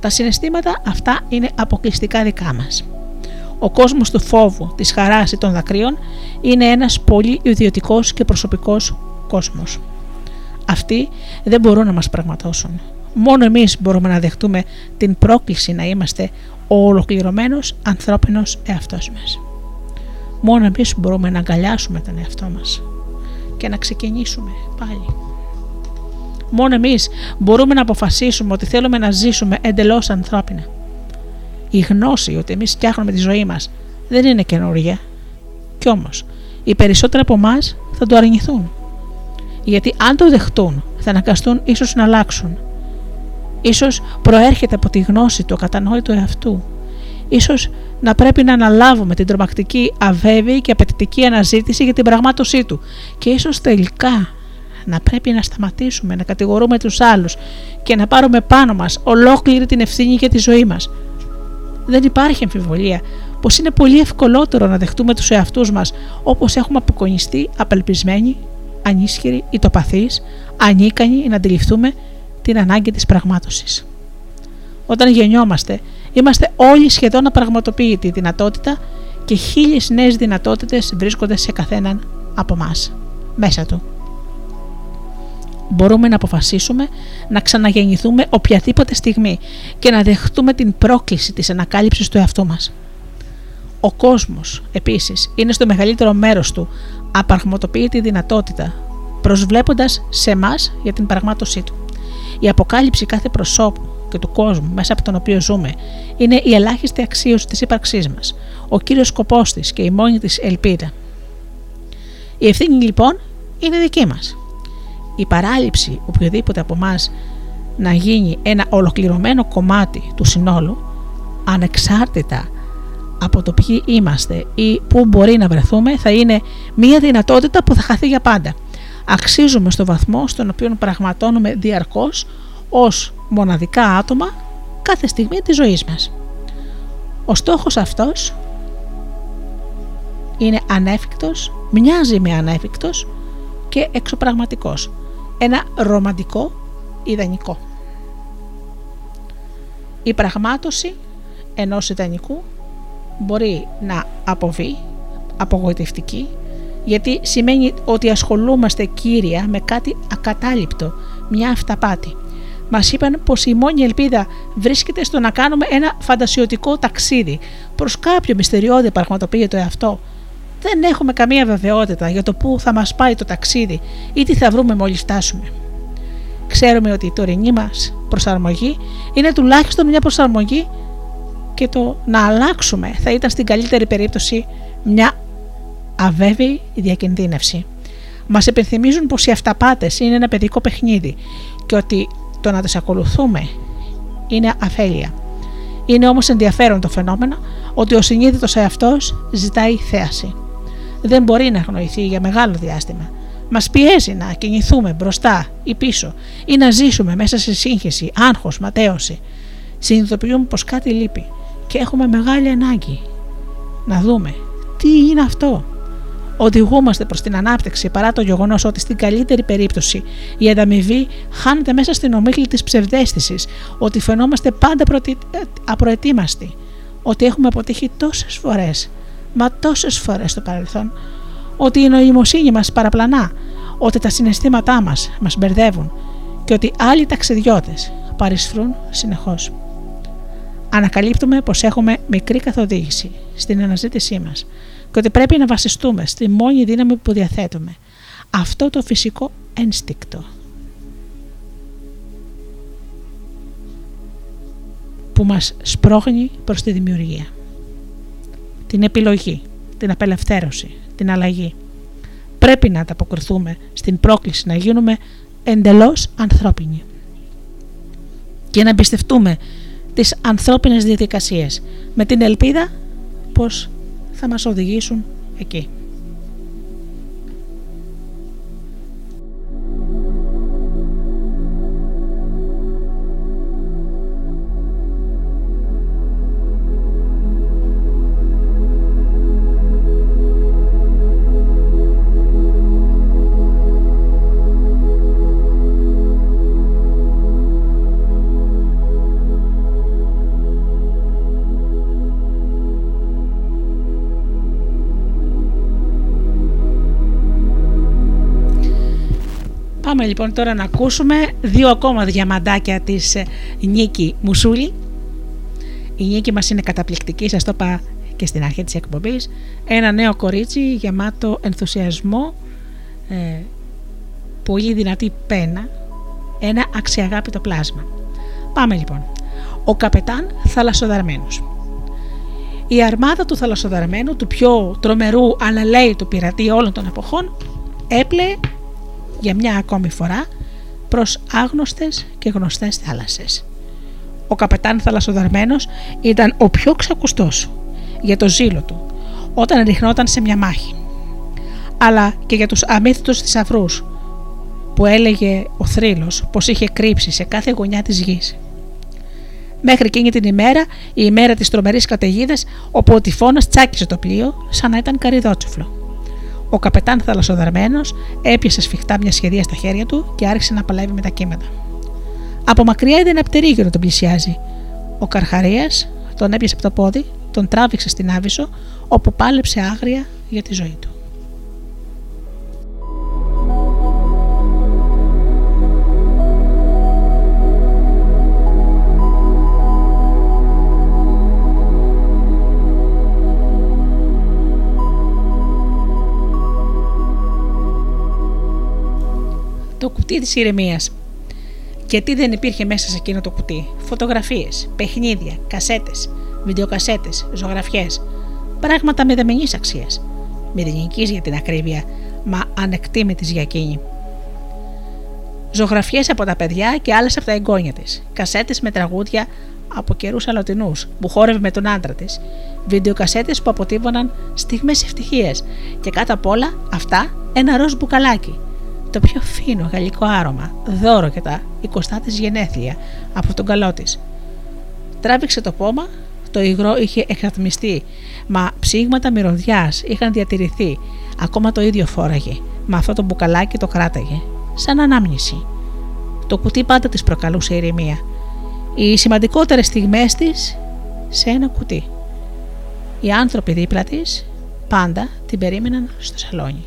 Τα συναισθήματα αυτά είναι αποκλειστικά δικά μας. Ο κόσμος του φόβου, της χαράς ή των δακρύων είναι ένας πολύ ιδιωτικός και προσωπικός κόσμος. Αυτοί δεν μπορούν να μας πραγματώσουν. Μόνο εμείς μπορούμε να δεχτούμε την πρόκληση να είμαστε ο ολοκληρωμένος ανθρώπινος εαυτός μας. Μόνο εμείς μπορούμε να αγκαλιάσουμε τον εαυτό μας και να ξεκινήσουμε πάλι. Μόνο εμείς μπορούμε να αποφασίσουμε ότι θέλουμε να ζήσουμε εντελώς ανθρώπινα. Η γνώση ότι εμείς φτιάχνουμε τη ζωή μας δεν είναι καινούργια. Κι όμως, οι περισσότεροι από εμάς θα το αρνηθούν. Γιατί αν το δεχτούν, θα αναγκαστούν ίσως να αλλάξουν. Ίσως προέρχεται από τη γνώση του ακατανόητου εαυτού. Ίσως να πρέπει να αναλάβουμε την τρομακτική αβέβαιη και απαιτητική αναζήτηση για την πραγμάτωσή του και ίσως τελικά να πρέπει να σταματήσουμε να κατηγορούμε τους άλλους και να πάρουμε πάνω μας ολόκληρη την ευθύνη για τη ζωή μας. Δεν υπάρχει αμφιβολία πως είναι πολύ ευκολότερο να δεχτούμε τους εαυτούς μας όπως έχουμε αποκονιστεί απελπισμένοι, ανίσχυροι, ητοπαθείς, ανίκανοι να αντιληφθούμε την ανάγκη της πραγμάτωσης. Όταν γεννιόμαστε, είμαστε όλοι σχεδόν απραγματοποιητοί δυνατότητα και χίλιες νέες δυνατότητες βρίσκονται σε καθέναν από εμά μέσα του μπορούμε να αποφασίσουμε να ξαναγεννηθούμε οποιαδήποτε στιγμή και να δεχτούμε την πρόκληση της ανακάλυψης του εαυτού μας. Ο κόσμος, επίσης, είναι στο μεγαλύτερο μέρος του απαραγματοποιητή δυνατότητα, προσβλέποντας σε εμά για την πραγμάτωσή του. Η αποκάλυψη κάθε προσώπου και του κόσμου μέσα από τον οποίο ζούμε είναι η ελάχιστη αξίωση της ύπαρξής μας, ο κύριος σκοπός της και η μόνη της ελπίδα. Η ευθύνη λοιπόν είναι δική μας η παράληψη οποιοδήποτε από εμάς να γίνει ένα ολοκληρωμένο κομμάτι του συνόλου, ανεξάρτητα από το ποιοι είμαστε ή πού μπορεί να βρεθούμε, θα είναι μία δυνατότητα που θα χαθεί για πάντα. Αξίζουμε στο βαθμό στον οποίο πραγματώνουμε διαρκώς ως μοναδικά άτομα κάθε στιγμή της ζωής μας. Ο στόχος αυτός είναι ανέφικτος, μοιάζει με ανέφικτος και εξωπραγματικός ένα ρομαντικό ιδανικό. Η πραγμάτωση ενός ιδανικού μπορεί να αποβεί απογοητευτική γιατί σημαίνει ότι ασχολούμαστε κύρια με κάτι ακατάληπτο, μια αυταπάτη. Μας είπαν πως η μόνη ελπίδα βρίσκεται στο να κάνουμε ένα φαντασιωτικό ταξίδι προς κάποιο μυστηριώδη πραγματοποιητό εαυτό δεν έχουμε καμία βεβαιότητα για το πού θα μας πάει το ταξίδι ή τι θα βρούμε μόλις φτάσουμε. Ξέρουμε ότι η τωρινή μας προσαρμογή είναι τουλάχιστον μια προσαρμογή και το να αλλάξουμε θα ήταν στην καλύτερη περίπτωση μια αβέβαιη διακινδύνευση. Μας επιθυμίζουν πως οι αυταπάτες είναι ένα παιδικό παιχνίδι και ότι το να τις ακολουθούμε είναι αφέλεια. Είναι όμως ενδιαφέρον το φαινόμενο ότι ο συνείδητος εαυτός ζητάει θέαση δεν μπορεί να αγνοηθεί για μεγάλο διάστημα. Μας πιέζει να κινηθούμε μπροστά ή πίσω ή να ζήσουμε μέσα σε σύγχυση, άγχος, ματέωση. Συνειδητοποιούμε πως κάτι λείπει και έχουμε μεγάλη ανάγκη να δούμε τι είναι αυτό. Οδηγούμαστε προς την ανάπτυξη παρά το γεγονός ότι στην καλύτερη περίπτωση η ανταμοιβή χάνεται μέσα στην ομίχλη της ψευδέστησης, ότι φαινόμαστε πάντα απροετοίμαστοι, ότι έχουμε αποτύχει τόσες φορές μα τόσες φορές στο παρελθόν, ότι η νοημοσύνη μας παραπλανά, ότι τα συναισθήματά μας μας μπερδεύουν και ότι άλλοι ταξιδιώτες παρισφρούν συνεχώς. Ανακαλύπτουμε πως έχουμε μικρή καθοδήγηση στην αναζήτησή μας και ότι πρέπει να βασιστούμε στη μόνη δύναμη που διαθέτουμε. Αυτό το φυσικό ένστικτο. που μας σπρώχνει προς τη δημιουργία την επιλογή, την απελευθέρωση, την αλλαγή. Πρέπει να ανταποκριθούμε στην πρόκληση να γίνουμε εντελώς ανθρώπινοι και να εμπιστευτούμε τις ανθρώπινες διαδικασίες με την ελπίδα πως θα μας οδηγήσουν εκεί. Πάμε λοιπόν τώρα να ακούσουμε δύο ακόμα διαμαντάκια της ε, Νίκη Μουσούλη. Η Νίκη μας είναι καταπληκτική, σας το είπα και στην αρχή της εκπομπής. Ένα νέο κορίτσι γεμάτο ενθουσιασμό, ε, πολύ δυνατή πένα, ένα αξιαγάπητο πλάσμα. Πάμε λοιπόν. Ο καπετάν θαλασσοδαρμένος. Η αρμάδα του θαλασσοδαρμένου, του πιο τρομερού αλλά λέει του πειρατή όλων των εποχών, έπλεε για μια ακόμη φορά προς άγνωστες και γνωστές θάλασσες. Ο καπετάν θαλασσοδαρμένος ήταν ο πιο ξακουστός για το ζήλο του όταν ριχνόταν σε μια μάχη αλλά και για τους αμύθιτους θησαυρούς που έλεγε ο θρύλος πως είχε κρύψει σε κάθε γωνιά της γης. Μέχρι εκείνη την ημέρα, η ημέρα της τρομερής καταιγίδας, όπου ο τυφώνας τσάκισε το πλοίο σαν να ήταν καριδότσουφλο. Ο καπετάν θαλασσοδαρμένος έπιασε σφιχτά μια σχεδία στα χέρια του και άρχισε να παλεύει με τα κύματα. Από μακριά είδε ένα πτερίγιο να τον πλησιάζει. Ο Καρχαρίας τον έπιασε από το πόδι, τον τράβηξε στην Άβυσσο, όπου πάλεψε άγρια για τη ζωή του. Το κουτί της ηρεμίας. Και τι δεν υπήρχε μέσα σε εκείνο το κουτί; Φωτογραφίες, παιχνίδια, κασέτες, βιντεοκασέτες, ζωγραφιές. Πράγματα μηδαμινής αξίας. Μηδενικής για την ακρίβεια, μα ανεκτήμητης για εκείνη. Ζωγραφιές από τα παιδιά και άλλες από τα εγγόνια της. Κασέτες με τραγούδια από καιρούς αλωτινούς που χόρευε με τον άντρα της. Βιντεοκασέτες που αποτύπωναν στιγμές ευτυχίας. Και κάτω απ' όλα αυτά ένα ροζ μπουκαλάκι το πιο φίνο γαλλικό άρωμα, δώρο για τα 20 της γενέθλια από τον καλό της. Τράβηξε το πόμα, το υγρό είχε εξατμιστεί, μα ψήγματα μυρωδιάς είχαν διατηρηθεί, ακόμα το ίδιο φόραγε, μα αυτό το μπουκαλάκι το κράταγε, σαν ανάμνηση. Το κουτί πάντα της προκαλούσε ηρεμία. Οι σημαντικότερες στιγμές της σε ένα κουτί. Οι άνθρωποι δίπλα της πάντα την περίμεναν στο σαλόνι.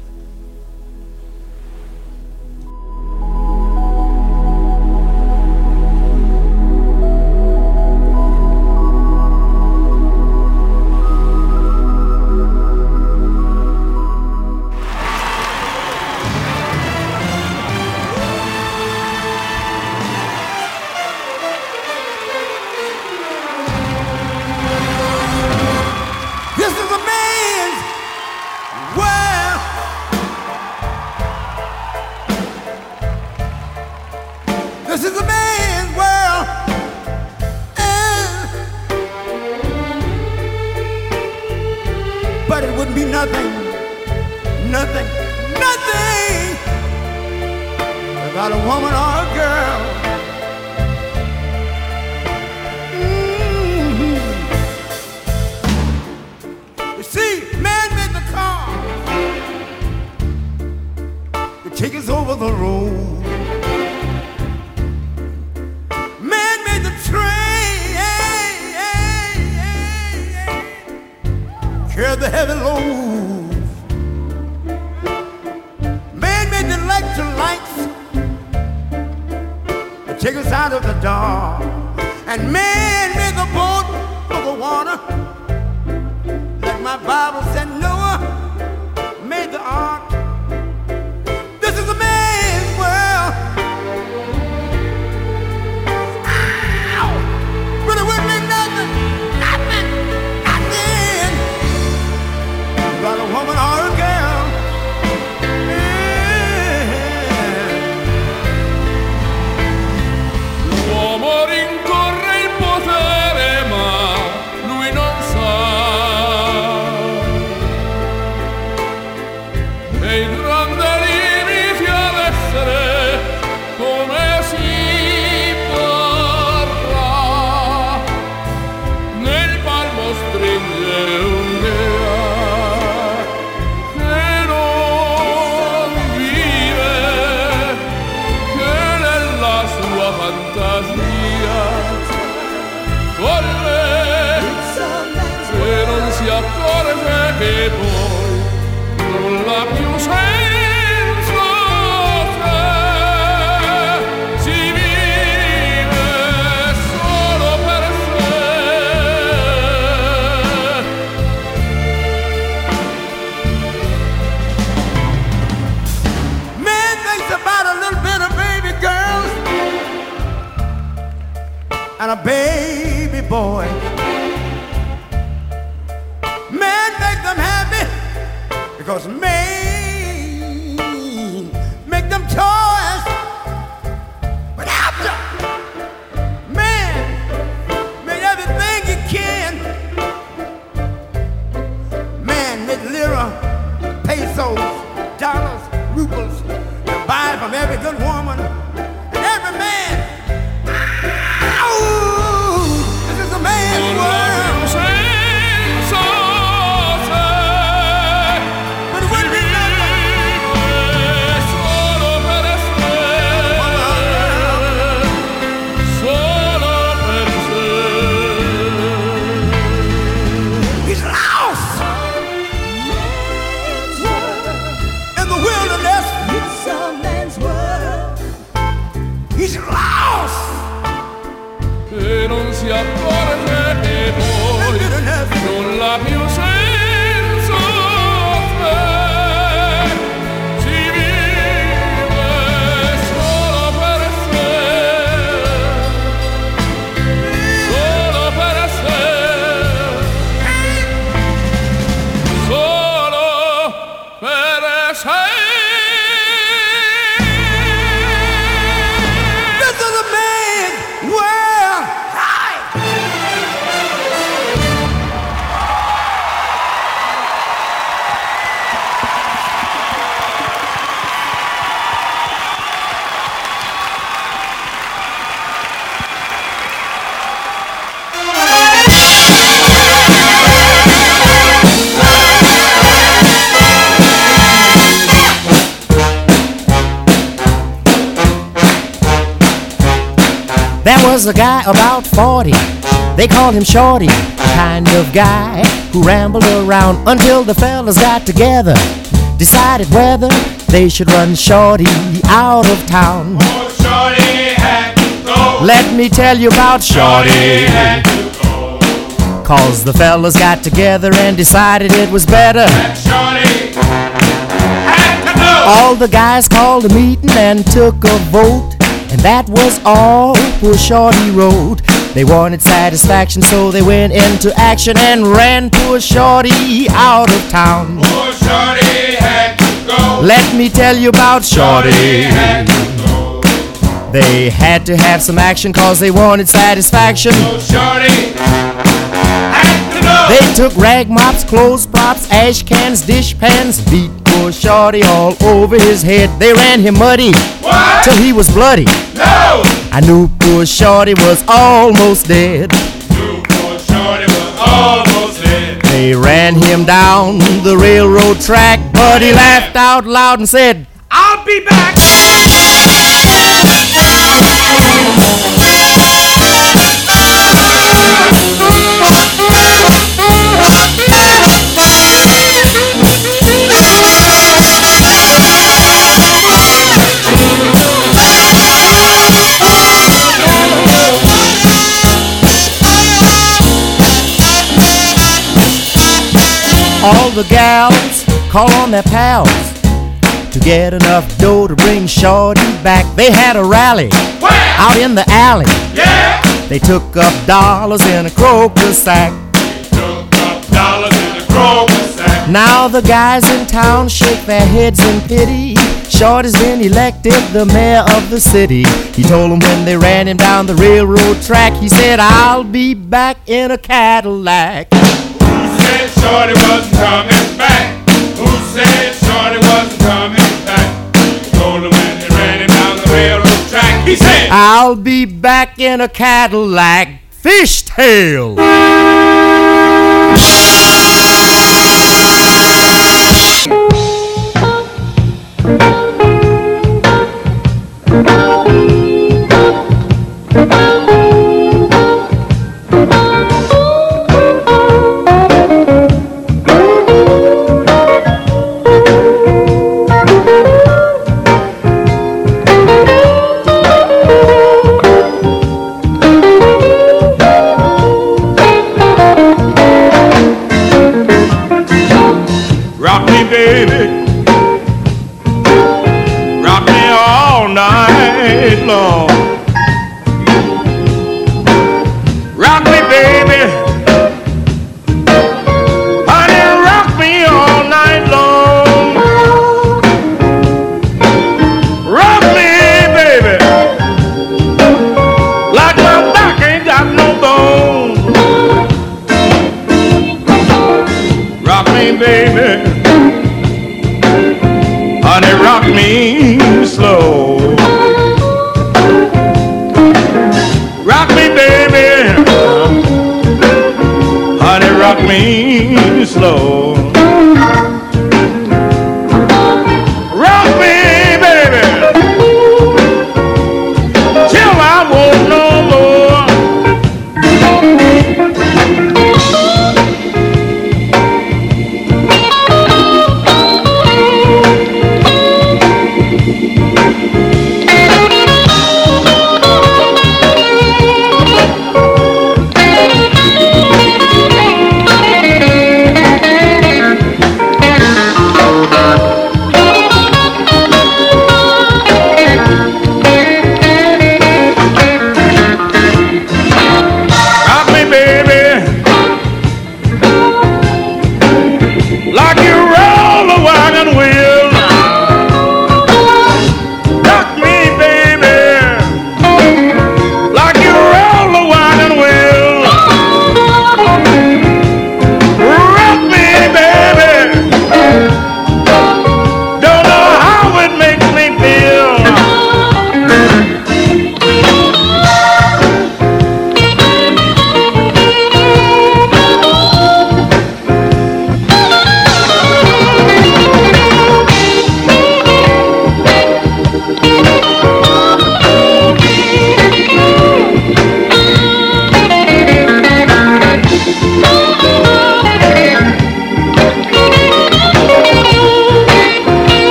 heavy load. Man Made me delight lights that take us out of the dark. And man made me the boat for the water. Like my Bible said, no. Was a guy about 40, they called him Shorty, kind of guy who rambled around until the fellas got together, decided whether they should run Shorty out of town. Oh, Shorty had to go Let me tell you about Shorty. had to go Cause the fellas got together and decided it was better. Shorty had to go All the guys called a meeting and took a vote. And that was all poor Shorty wrote. They wanted satisfaction, so they went into action and ran poor Shorty out of town. Oh, Shorty had to go. Let me tell you about Shorty. had to go. They had to have some action cause they wanted satisfaction. Oh, Shorty had to go. They took rag mops, clothes props, ash cans, dish pans, beat poor Shorty all over his head. They ran him muddy What? till he was bloody. No! I knew poor Shorty was almost dead. New poor Shorty was almost dead. They ran him down the railroad track, but he laughed out loud and said, I'll be back. All the gals call on their pals to get enough dough to bring Shorty back. They had a rally Where? out in the alley. Yeah! They took up dollars in a croaker sack. Took up dollars in the Kroger sack. Now the guys in town shake their heads in pity. Shorty's been elected the mayor of the city. He told them when they ran him down the railroad track, he said, I'll be back in a Cadillac. Said Shorty wasn't coming back? Who said Shorty wasn't coming back? Ran down the railroad track. He said, I'll be back in a Cadillac. Fishtail.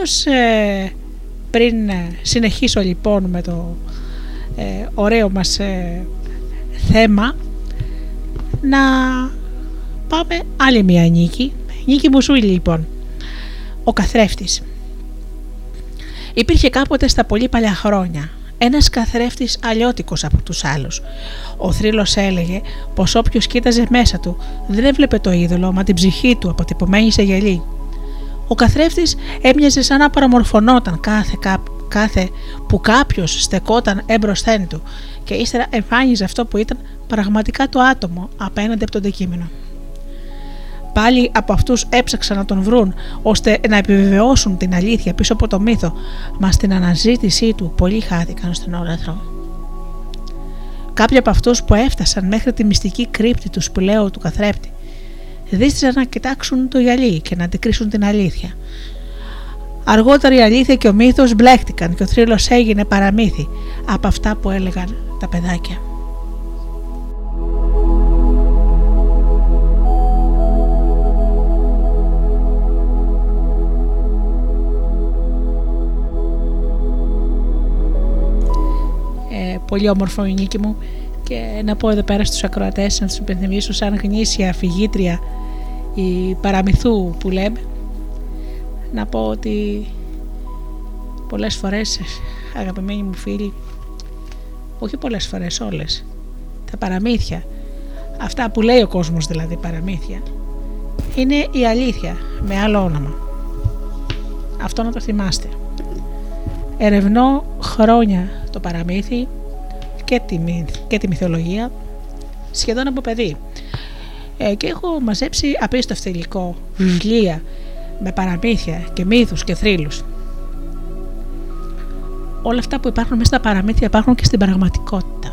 Όμως ε, πριν ε, συνεχίσω λοιπόν με το ε, ωραίο μας ε, θέμα να πάμε άλλη μια νίκη. Νίκη Μουσούλη λοιπόν. Ο καθρέφτης. Υπήρχε κάποτε στα πολύ παλιά χρόνια ένας καθρέφτης αλλιώτικος από τους άλλους. Ο θρύλος έλεγε πως όποιος κοίταζε μέσα του δεν έβλεπε το είδωλο μα την ψυχή του αποτυπωμένη σε γελί. Ο καθρέφτης έμοιαζε σαν να παραμορφωνόταν κάθε, κά- κάθε που κάποιος στεκόταν έμπροσθέν του και ύστερα εμφάνιζε αυτό που ήταν πραγματικά το άτομο απέναντι από το αντικείμενο. Πάλι από αυτούς έψαξαν να τον βρουν ώστε να επιβεβαιώσουν την αλήθεια πίσω από το μύθο, μας στην αναζήτησή του πολλοί χάθηκαν στον όλεθρο. Κάποιοι από αυτούς που έφτασαν μέχρι τη μυστική κρύπτη του σπηλαίου του καθρέπτη δίστησαν να κοιτάξουν το γυαλί και να αντικρίσουν την αλήθεια. Αργότερα η αλήθεια και ο μύθος μπλέχτηκαν και ο θρύλος έγινε παραμύθι από αυτά που έλεγαν τα παιδάκια. Ε, πολύ όμορφο η νίκη μου και να πω εδώ πέρα στους ακροατές να τους υπενθυμίσω σαν γνήσια φυγήτρια η παραμυθού που λέμε να πω ότι πολλές φορές αγαπημένοι μου φίλοι όχι πολλές φορές όλες τα παραμύθια αυτά που λέει ο κόσμος δηλαδή παραμύθια είναι η αλήθεια με άλλο όνομα. Αυτό να το θυμάστε. Ερευνώ χρόνια το παραμύθι και τη, μυ- και τη μυθολογία σχεδόν από παιδί ε, και έχω μαζέψει απίστευτο υλικό, βιβλία με παραμύθια και μύθους και θρύλους. Όλα αυτά που υπάρχουν μέσα στα παραμύθια υπάρχουν και στην πραγματικότητα.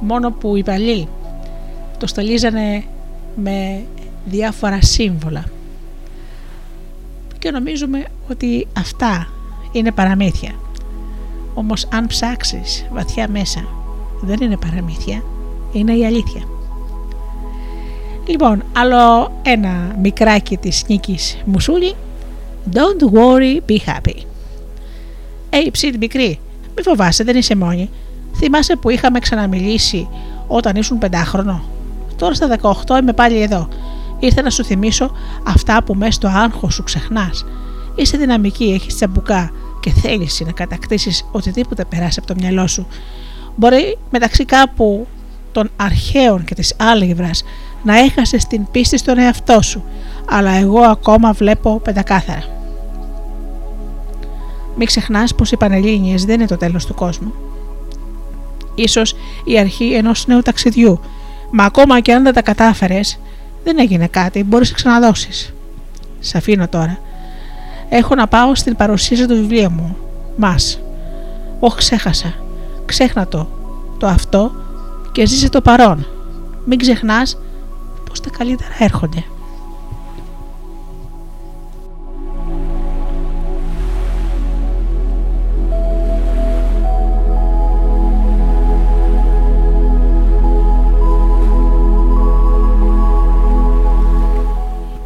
Μόνο που οι παλιοί το στολίζανε με διάφορα σύμβολα και νομίζουμε ότι αυτά είναι παραμύθια. Όμως αν ψάξεις βαθιά μέσα δεν είναι παραμύθια, είναι η αλήθεια. Λοιπόν, άλλο ένα μικράκι της Νίκης Μουσούλη Don't worry, be happy. Hey, ψήτη μικρή, μη φοβάσαι, δεν είσαι μόνη. Θυμάσαι που είχαμε ξαναμιλήσει όταν ήσουν πεντάχρονο; Τώρα στα 18 είμαι πάλι εδώ. Ήρθα να σου θυμίσω αυτά που μέσα στο άγχος σου ξεχνάς. Είσαι δυναμική, έχεις τσαμπουκά και θέληση να κατακτήσεις οτιδήποτε περάσει από το μυαλό σου. Μπορεί μεταξύ κάπου των αρχαίων και της άλγευρας να έχασε την πίστη στον εαυτό σου, αλλά εγώ ακόμα βλέπω πεντακάθαρα. Μην ξεχνάς πως οι Πανελλήνιες δεν είναι το τέλος του κόσμου. Ίσως η αρχή ενός νέου ταξιδιού, μα ακόμα και αν δεν τα κατάφερες, δεν έγινε κάτι, μπορείς να ξαναδώσεις. Σ' αφήνω τώρα. Έχω να πάω στην παρουσίαση του βιβλίου μου. Μας. Όχι ξέχασα. Ξέχνα το. Το αυτό και ζήσε το παρόν. Μην ξεχνάς πως τα καλύτερα έρχονται.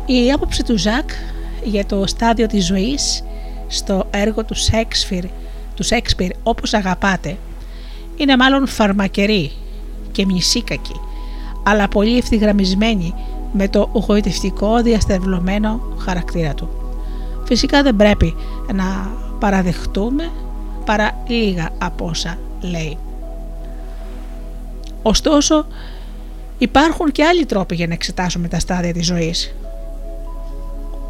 Η άποψη του Ζακ για το στάδιο της ζωής στο έργο του Σέξπιρ, του Σέξπιρ όπως αγαπάτε είναι μάλλον φαρμακερή και μισήκακη αλλά πολύ ευθυγραμμισμένη με το γοητευτικό διαστευλωμένο χαρακτήρα του. Φυσικά δεν πρέπει να παραδεχτούμε παρά λίγα από όσα λέει. Ωστόσο υπάρχουν και άλλοι τρόποι για να εξετάσουμε τα στάδια της ζωής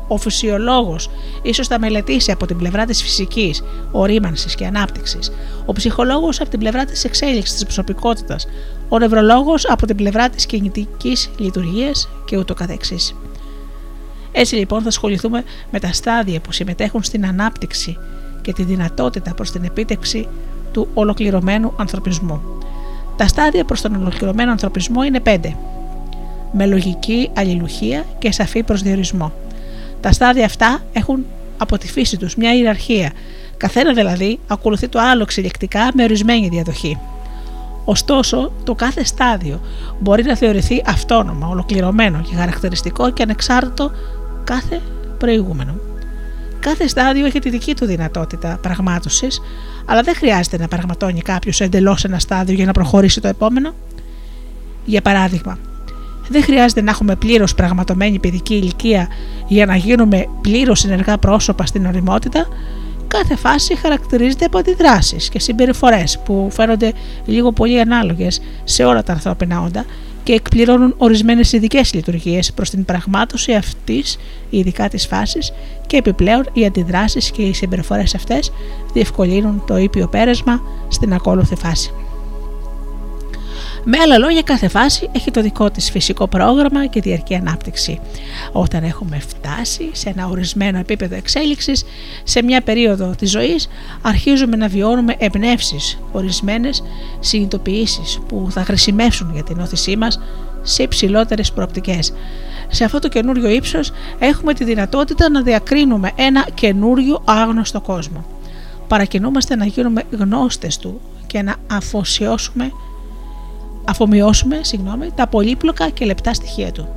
ο φυσιολόγος ίσως θα μελετήσει από την πλευρά της φυσικής, ορίμανσης και ανάπτυξης, ο ψυχολόγος από την πλευρά της εξέλιξης της προσωπικότητας, ο νευρολόγος από την πλευρά της κινητικής λειτουργίας και ούτω καθεξής. Έτσι λοιπόν θα ασχοληθούμε με τα στάδια που συμμετέχουν στην ανάπτυξη και τη δυνατότητα προς την επίτευξη του ολοκληρωμένου ανθρωπισμού. Τα στάδια προς τον ολοκληρωμένο ανθρωπισμό είναι πέντε. Με λογική αλληλουχία και σαφή προσδιορισμό. Τα στάδια αυτά έχουν από τη φύση τους μια ιεραρχία. Καθένα δηλαδή ακολουθεί το άλλο εξελικτικά με ορισμένη διαδοχή. Ωστόσο, το κάθε στάδιο μπορεί να θεωρηθεί αυτόνομα, ολοκληρωμένο και χαρακτηριστικό και ανεξάρτητο κάθε προηγούμενο. Κάθε στάδιο έχει τη δική του δυνατότητα πραγμάτωσης, αλλά δεν χρειάζεται να πραγματώνει κάποιος εντελώς ένα στάδιο για να προχωρήσει το επόμενο. Για παράδειγμα, δεν χρειάζεται να έχουμε πλήρως πραγματομένη παιδική ηλικία για να γίνουμε πλήρως ενεργά πρόσωπα στην οριμότητα. Κάθε φάση χαρακτηρίζεται από αντιδράσεις και συμπεριφορές που φαίνονται λίγο πολύ ανάλογες σε όλα τα ανθρώπινα όντα και εκπληρώνουν ορισμένες ειδικές λειτουργίες προς την πραγμάτωση αυτής, ειδικά της φάσης, και επιπλέον οι αντιδράσεις και οι συμπεριφορές αυτές διευκολύνουν το ήπιο πέρασμα στην ακόλουθη φάση. Με άλλα λόγια, κάθε φάση έχει το δικό της φυσικό πρόγραμμα και διαρκή ανάπτυξη. Όταν έχουμε φτάσει σε ένα ορισμένο επίπεδο εξέλιξης, σε μια περίοδο της ζωής, αρχίζουμε να βιώνουμε εμπνεύσεις, ορισμένες συνειδητοποιήσεις που θα χρησιμεύσουν για την όθησή μας σε υψηλότερες προοπτικές. Σε αυτό το καινούριο ύψος έχουμε τη δυνατότητα να διακρίνουμε ένα καινούριο άγνωστο κόσμο. Παρακινούμαστε να γίνουμε γνώστες του και να αφοσιώσουμε αφομοιώσουμε συγγνώμη, τα πολύπλοκα και λεπτά στοιχεία του.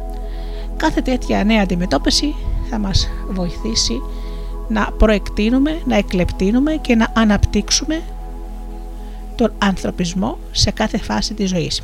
Κάθε τέτοια νέα αντιμετώπιση θα μας βοηθήσει να προεκτείνουμε, να εκλεπτύνουμε και να αναπτύξουμε τον ανθρωπισμό σε κάθε φάση της ζωής.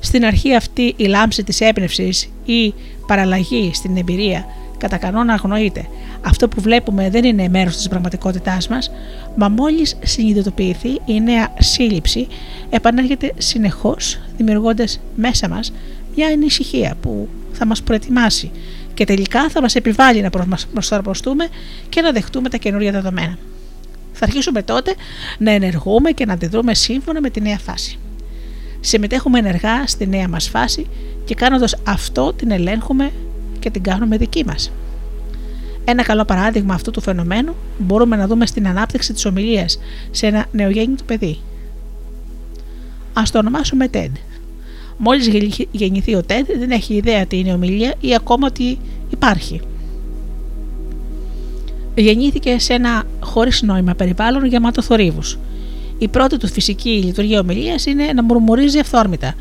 Στην αρχή αυτή η λάμψη της έμπνευσης ή παραλλαγή στην εμπειρία κατά κανόνα αγνοείται. Αυτό που βλέπουμε δεν είναι μέρος της πραγματικότητάς μας, μα μόλις συνειδητοποιηθεί η νέα σύλληψη επανέρχεται συνεχώς δημιουργώντας μέσα μας μια ανησυχία που θα μας προετοιμάσει και τελικά θα μας επιβάλλει να προσαρμοστούμε και να δεχτούμε τα καινούργια δεδομένα. Θα αρχίσουμε τότε να ενεργούμε και να αντιδρούμε σύμφωνα με τη νέα φάση. Συμμετέχουμε ενεργά στη νέα μας φάση και κάνοντας αυτό την ελέγχουμε και την κάνουμε δική μας. Ένα καλό παράδειγμα αυτού του φαινομένου μπορούμε να δούμε στην ανάπτυξη της ομιλίας σε ένα νεογέννητο παιδί. Ας το ονομάσουμε TED. Μόλις γεννηθεί ο Τέντ, δεν έχει ιδέα τι είναι ομιλία ή ακόμα ότι υπάρχει. Γεννήθηκε σε ένα χωρίς νόημα περιβάλλον γεμάτο θορύβους. Η πρώτη του φυσική λειτουργία ομιλίας είναι να μουρμουρίζει αυθόρμητα.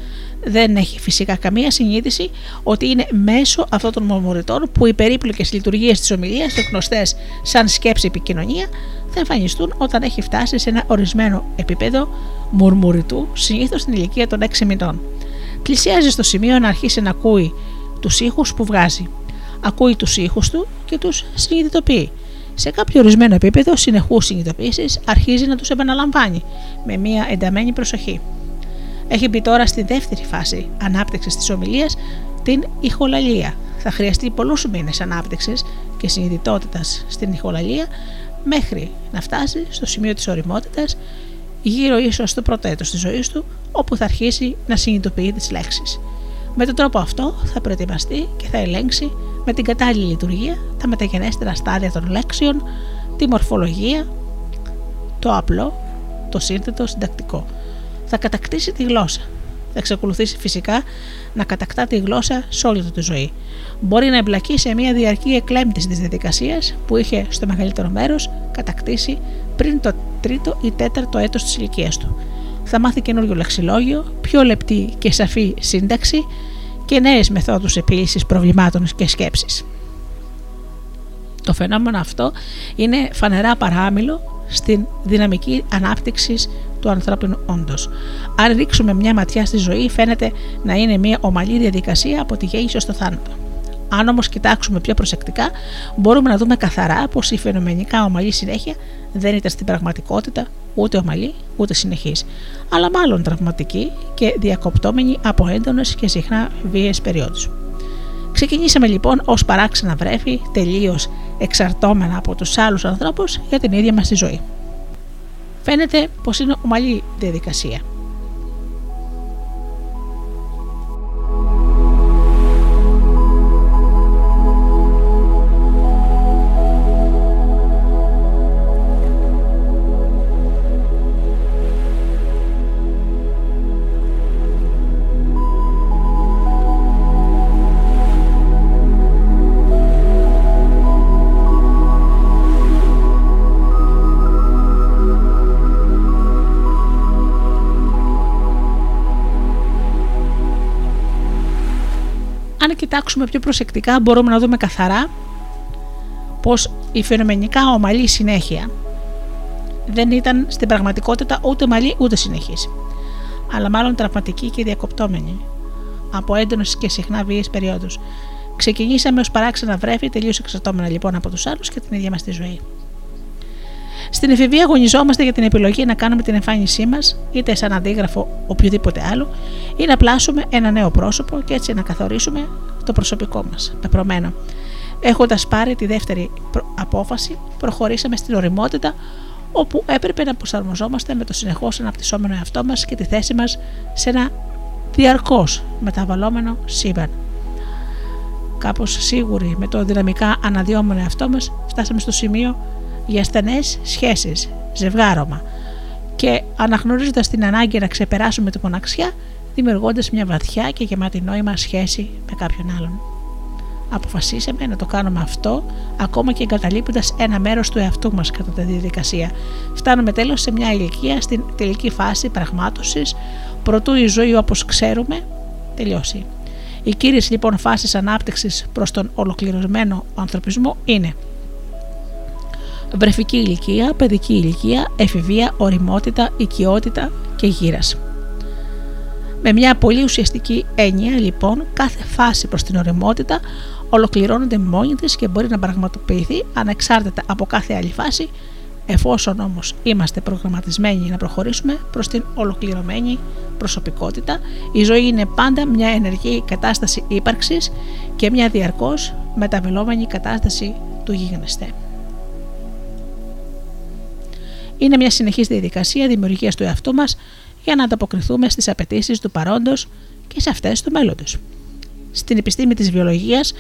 Δεν έχει φυσικά καμία συνείδηση ότι είναι μέσω αυτών των μουρμουριτών που οι περίπλοκες λειτουργίες της ομιλίας, γνωστές σαν σκέψη επικοινωνία, θα εμφανιστούν όταν έχει φτάσει σε ένα ορισμένο επίπεδο μουρμουριτού, συνήθως στην ηλικία των 6 μηνών. Πλησιάζει στο σημείο να αρχίσει να ακούει τους ήχους που βγάζει. Ακούει τους ήχους του και τους συνειδητοποιεί. Σε κάποιο ορισμένο επίπεδο συνεχούς συνειδητοποίησης αρχίζει να τους επαναλαμβάνει με μια ενταμένη προσοχή. Έχει μπει τώρα στη δεύτερη φάση ανάπτυξης της ομιλίας, την ηχολαλία. Θα χρειαστεί πολλούς μήνες ανάπτυξης και συνειδητότητας στην ηχολαλία μέχρι να φτάσει στο σημείο της οριμότητας, γύρω ίσως στο πρώτο έτος της ζωής του, όπου θα αρχίσει να συνειδητοποιεί τις λέξεις. Με τον τρόπο αυτό θα προετοιμαστεί και θα ελέγξει με την κατάλληλη λειτουργία τα μεταγενέστερα στάδια των λέξεων, τη μορφολογία, το απλό, το σύνθετο, συντακτικό. Θα κατακτήσει τη γλώσσα. Θα εξακολουθήσει φυσικά να κατακτά τη γλώσσα σε όλη του τη ζωή. Μπορεί να εμπλακεί σε μια διαρκή εκλέμπτηση τη διαδικασία που είχε στο μεγαλύτερο μέρος κατακτήσει πριν το τρίτο ή τέταρτο έτος της ηλικίας του. Θα μάθει καινούριο λεξιλόγιο, πιο λεπτή και σαφή σύνταξη και νέες μεθόδους επίλυσης προβλημάτων και σκέψης. Το φαινόμενο αυτό είναι φανερά παράμιλο στην δυναμική ανάπτυξη του ανθρώπινου όντω. Αν ρίξουμε μια ματιά στη ζωή, φαίνεται να είναι μια ομαλή διαδικασία από τη γέννηση ω το θάνατο. Αν όμως κοιτάξουμε πιο προσεκτικά, μπορούμε να δούμε καθαρά πως η φαινομενικά ομαλή συνέχεια δεν ήταν στην πραγματικότητα ούτε ομαλή ούτε συνεχής, αλλά μάλλον τραυματική και διακοπτόμενη από έντονες και συχνά βίαιες περιόδους. Ξεκινήσαμε λοιπόν ως παράξενα βρέφη, τελείως εξαρτώμενα από τους άλλους ανθρώπους για την ίδια μας τη ζωή. Φαίνεται πως είναι ομαλή διαδικασία. Κοιτάξουμε πιο προσεκτικά μπορούμε να δούμε καθαρά πως η φαινομενικά ομαλή συνέχεια δεν ήταν στην πραγματικότητα ούτε ομαλή ούτε συνεχής, αλλά μάλλον τραυματική και διακοπτόμενη από έντονες και συχνά βίαιε περιόδους. Ξεκινήσαμε ως παράξενα βρέφη, τελείω εξαρτώμενα λοιπόν από τους άλλους και την ίδια μας τη ζωή. Στην εφηβεία αγωνιζόμαστε για την επιλογή να κάνουμε την εμφάνισή μας, είτε σαν αντίγραφο οποιοδήποτε άλλο, ή να πλάσουμε ένα νέο πρόσωπο και έτσι να καθορίσουμε το προσωπικό μας. Πεπρωμένο. Έχοντας πάρει τη δεύτερη απόφαση, προχωρήσαμε στην οριμότητα, όπου έπρεπε να προσαρμοζόμαστε με το συνεχώς αναπτυσσόμενο εαυτό μας και τη θέση μας σε ένα διαρκώς μεταβαλλόμενο σύμπαν. Κάπως σίγουροι με το δυναμικά αναδυόμενο εαυτό μας, φτάσαμε στο σημείο για στενές σχέσεις, ζευγάρωμα και αναγνωρίζοντας την ανάγκη να ξεπεράσουμε την μοναξιά, δημιουργώντας μια βαθιά και γεμάτη νόημα σχέση με κάποιον άλλον. Αποφασίσαμε να το κάνουμε αυτό, ακόμα και εγκαταλείποντας ένα μέρος του εαυτού μας κατά τη διαδικασία. Φτάνουμε τέλος σε μια ηλικία στην τελική φάση πραγμάτωσης, προτού η ζωή όπως ξέρουμε τελειώσει. Οι κύριες λοιπόν φάσεις ανάπτυξης προς τον ολοκληρωμένο ανθρωπισμό είναι βρεφική ηλικία, παιδική ηλικία, εφηβεία, οριμότητα, οικειότητα και γύρας. Με μια πολύ ουσιαστική έννοια, λοιπόν, κάθε φάση προς την οριμότητα ολοκληρώνεται μόνη της και μπορεί να πραγματοποιηθεί ανεξάρτητα από κάθε άλλη φάση, εφόσον όμως είμαστε προγραμματισμένοι να προχωρήσουμε προς την ολοκληρωμένη προσωπικότητα, η ζωή είναι πάντα μια ενεργή κατάσταση ύπαρξης και μια διαρκώς μεταβελόμενη κατάσταση του γίγνεσθε είναι μια συνεχής διαδικασία δημιουργίας του εαυτού μας για να ανταποκριθούμε στις απαιτήσεις του παρόντος και σε αυτές του μέλλοντος. Στην επιστήμη της βιολογίας,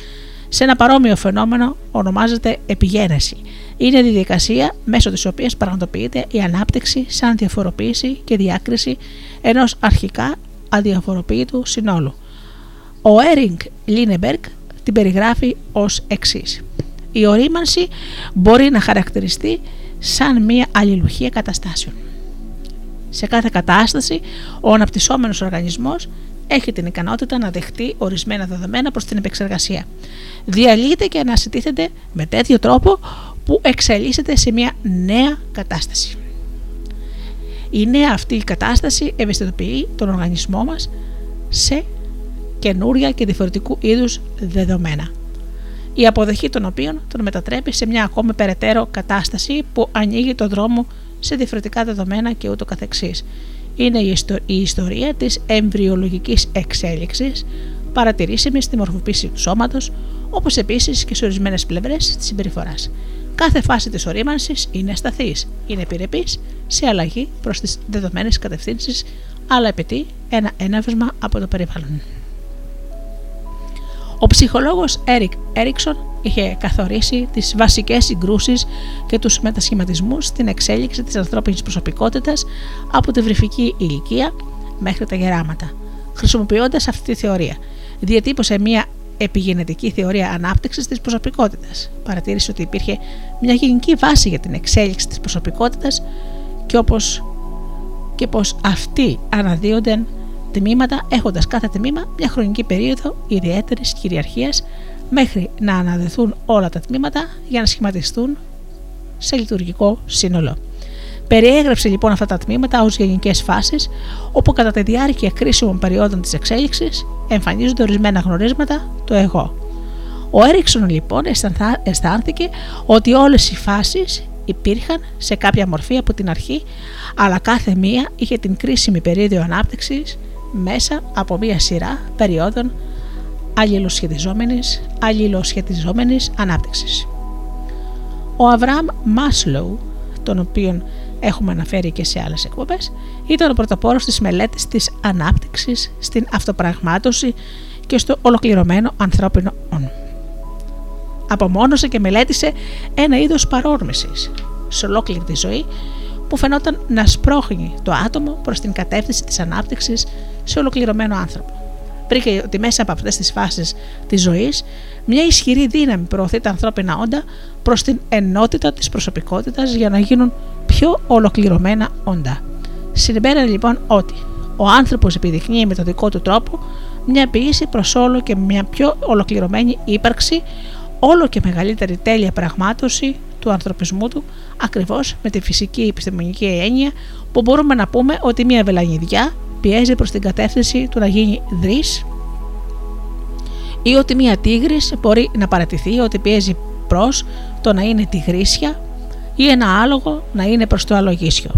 σε ένα παρόμοιο φαινόμενο ονομάζεται επιγένεση. Είναι η διαδικασία μέσω της οποίας πραγματοποιείται η ανάπτυξη σαν διαφοροποίηση και διάκριση ενός αρχικά αδιαφοροποίητου συνόλου. Ο Έρινγκ Λίνεμπεργκ την περιγράφει ως εξής. Η ορίμανση μπορεί να χαρακτηριστεί σαν μία αλληλουχία καταστάσεων. Σε κάθε κατάσταση, ο αναπτυσσόμενος οργανισμός έχει την ικανότητα να δεχτεί ορισμένα δεδομένα προς την επεξεργασία. Διαλύεται και ανασυντήθεται με τέτοιο τρόπο που εξελίσσεται σε μια νέα κατάσταση. Η νέα αυτή η κατάσταση ευαισθητοποιεί τον οργανισμό μας σε καινούρια και διαφορετικού είδους δεδομένα η αποδοχή των οποίων τον μετατρέπει σε μια ακόμη περαιτέρω κατάσταση που ανοίγει το δρόμο σε διαφορετικά δεδομένα και ούτω καθεξής. Είναι η ιστορία της εμβριολογικής εξέλιξης παρατηρήσιμη στη μορφοποίηση του σώματος, όπως επίσης και σε ορισμένες πλευρές της συμπεριφοράς. Κάθε φάση της ορίμανσης είναι ασταθής, είναι επιρρεπής σε αλλαγή προς τις δεδομένες κατευθύνσεις, αλλά απαιτεί ένα έναυσμα από το περιβάλλον. Ο ψυχολόγος Έρικ Έριξον είχε καθορίσει τις βασικές συγκρούσεις και τους μετασχηματισμούς στην εξέλιξη της ανθρώπινης προσωπικότητας από τη βρυφική ηλικία μέχρι τα γεράματα. Χρησιμοποιώντας αυτή τη θεωρία, διατύπωσε μια επιγενετική θεωρία ανάπτυξης της προσωπικότητας. Παρατήρησε ότι υπήρχε μια γενική βάση για την εξέλιξη της προσωπικότητας και, όπως, και πως αυτοί αναδύονται τμήματα έχοντας κάθε τμήμα μια χρονική περίοδο ιδιαίτερης κυριαρχίας μέχρι να αναδεθούν όλα τα τμήματα για να σχηματιστούν σε λειτουργικό σύνολο. Περιέγραψε λοιπόν αυτά τα τμήματα ως γενικές φάσεις, όπου κατά τη διάρκεια κρίσιμων περιόδων της εξέλιξης εμφανίζονται ορισμένα γνωρίσματα το εγώ. Ο Έριξον λοιπόν αισθάνθηκε ότι όλες οι φάσεις υπήρχαν σε κάποια μορφή από την αρχή, αλλά κάθε μία είχε την κρίσιμη περίοδο ανάπτυξης μέσα από μία σειρά περιόδων αλληλοσχετιζόμενης, αλληλοσχετιζόμενης ανάπτυξης. Ο Αβραάμ Μάσλοου, τον οποίον έχουμε αναφέρει και σε άλλες εκπομπές, ήταν ο πρωτοπόρος της μελέτης της ανάπτυξης στην αυτοπραγμάτωση και στο ολοκληρωμένο ανθρώπινο όν. Απομόνωσε και μελέτησε ένα είδος παρόρμησης σε ολόκληρη τη ζωή που φαινόταν να σπρώχνει το άτομο προς την κατεύθυνση της ανάπτυξης σε ολοκληρωμένο άνθρωπο. Βρήκε ότι μέσα από αυτές τις φάσεις της ζωής, μια ισχυρή δύναμη προωθεί τα ανθρώπινα όντα προς την ενότητα της προσωπικότητας για να γίνουν πιο ολοκληρωμένα όντα. Συμπέρανε λοιπόν ότι ο άνθρωπος επιδεικνύει με τον δικό του τρόπο μια ποιήση προς όλο και μια πιο ολοκληρωμένη ύπαρξη, όλο και μεγαλύτερη τέλεια πραγμάτωση του ανθρωπισμού του, ακριβώς με τη φυσική επιστημονική έννοια που μπορούμε να πούμε ότι μια βελανιδιά πιέζει προς την κατεύθυνση του να γίνει δρύς ή ότι μια τίγρης μπορεί να παρατηθεί ότι πιέζει προς το να είναι τυγρίσια ή ένα άλογο να είναι προς το αλογίσιο.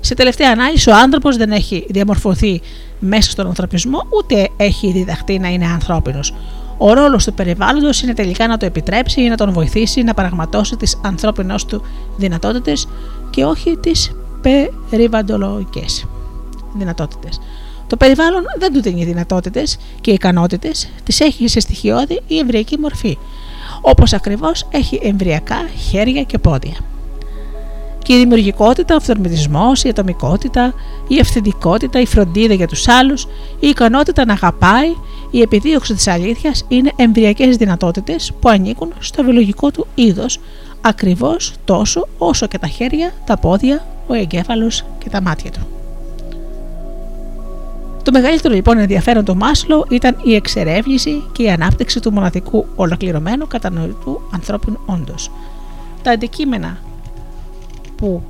Σε τελευταία ανάλυση ο άνθρωπος δεν έχει διαμορφωθεί μέσα στον ανθρωπισμό ούτε έχει διδαχτεί να είναι ανθρώπινος. Ο ρόλος του περιβάλλοντος είναι τελικά να το επιτρέψει ή να τον βοηθήσει να πραγματώσει τις ανθρώπινες του δυνατότητες και όχι τις περιβαλλοντολογικές δυνατότητες. Το περιβάλλον δεν του δίνει δυνατότητες και ικανότητες, τις έχει σε στοιχειώδη ή εμβριακή μορφή, όπως ακριβώς έχει εμβριακά χέρια και πόδια. Και η δημιουργικότητα, ο αυθορμητισμό, η ατομικότητα, η ευθυντικότητα, η φροντίδα για τους άλλους, η ικανότητα να αγαπάει, η επιδίωξη της αλήθειας είναι εμβριακές δυνατότητες που ανήκουν στο βιολογικό του είδος, ακριβώς τόσο όσο και τα χέρια, τα πόδια, ο εγκέφαλος και τα μάτια του. Το μεγαλύτερο λοιπόν ενδιαφέρον του Μάσλο ήταν η εξερεύνηση και η ανάπτυξη του μοναδικού ολοκληρωμένου κατανοητού ανθρώπινου όντω. Τα αντικείμενα που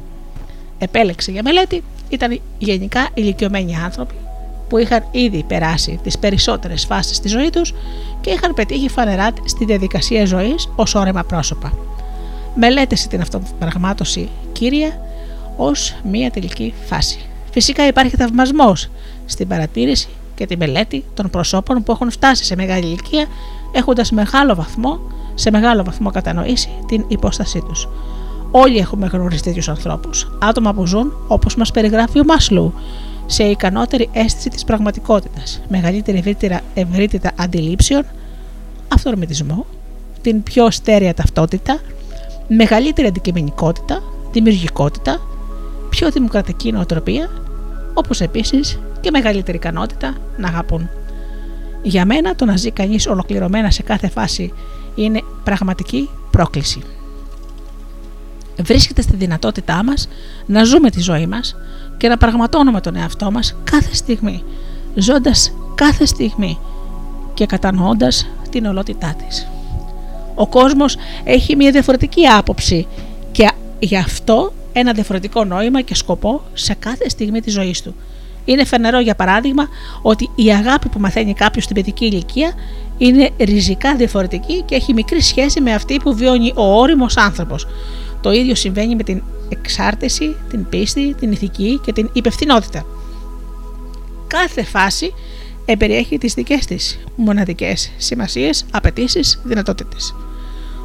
επέλεξε για μελέτη ήταν γενικά ηλικιωμένοι άνθρωποι που είχαν ήδη περάσει τις περισσότερες φάσεις της ζωής τους και είχαν πετύχει φανερά στη διαδικασία ζωής ως όρεμα πρόσωπα. Μελέτησε την αυτοπραγμάτωση κύρια ως μία τελική φάση. Φυσικά υπάρχει θαυμασμός στην παρατήρηση και τη μελέτη των προσώπων που έχουν φτάσει σε μεγάλη ηλικία έχοντας μεγάλο βαθμό, σε μεγάλο βαθμό κατανοήσει την υπόστασή τους. Όλοι έχουμε γνωρίσει τέτοιους ανθρώπους, άτομα που ζουν όπως μας περιγράφει ο Μάσλου, σε ικανότερη αίσθηση της πραγματικότητας, μεγαλύτερη ευρύτητα αντιλήψεων, αυτορμητισμό, την πιο στέρεα ταυτότητα, μεγαλύτερη αντικειμενικότητα, δημιουργικότητα, πιο δημοκρατική νοοτροπία όπως επίσης και μεγαλύτερη ικανότητα να αγαπούν. Για μένα το να ζει κανείς ολοκληρωμένα σε κάθε φάση είναι πραγματική πρόκληση. Βρίσκεται στη δυνατότητά μας να ζούμε τη ζωή μας και να πραγματώνουμε τον εαυτό μας κάθε στιγμή, ζώντας κάθε στιγμή και κατανοώντας την ολότητά της. Ο κόσμος έχει μια διαφορετική άποψη και γι' αυτό ένα διαφορετικό νόημα και σκοπό σε κάθε στιγμή της ζωής του. Είναι φανερό για παράδειγμα ότι η αγάπη που μαθαίνει κάποιος στην παιδική ηλικία είναι ριζικά διαφορετική και έχει μικρή σχέση με αυτή που βιώνει ο όριμος άνθρωπος. Το ίδιο συμβαίνει με την εξάρτηση, την πίστη, την ηθική και την υπευθυνότητα. Κάθε φάση εμπεριέχει τις δικές της μοναδικές σημασίες, απαιτήσεις, δυνατότητες.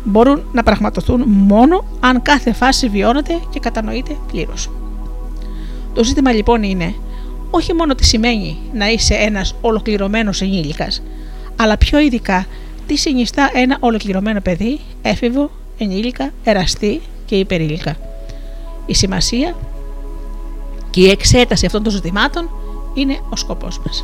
Μπορούν να πραγματοθούν μόνο αν κάθε φάση βιώνεται και κατανοείται πλήρως. Το ζήτημα λοιπόν είναι όχι μόνο τι σημαίνει να είσαι ένας ολοκληρωμένος ενήλικας, αλλά πιο ειδικά τι συνιστά ένα ολοκληρωμένο παιδί, έφηβο, ενήλικα, εραστή και υπερήλικα. Η σημασία και η εξέταση αυτών των ζητημάτων είναι ο σκοπός μας.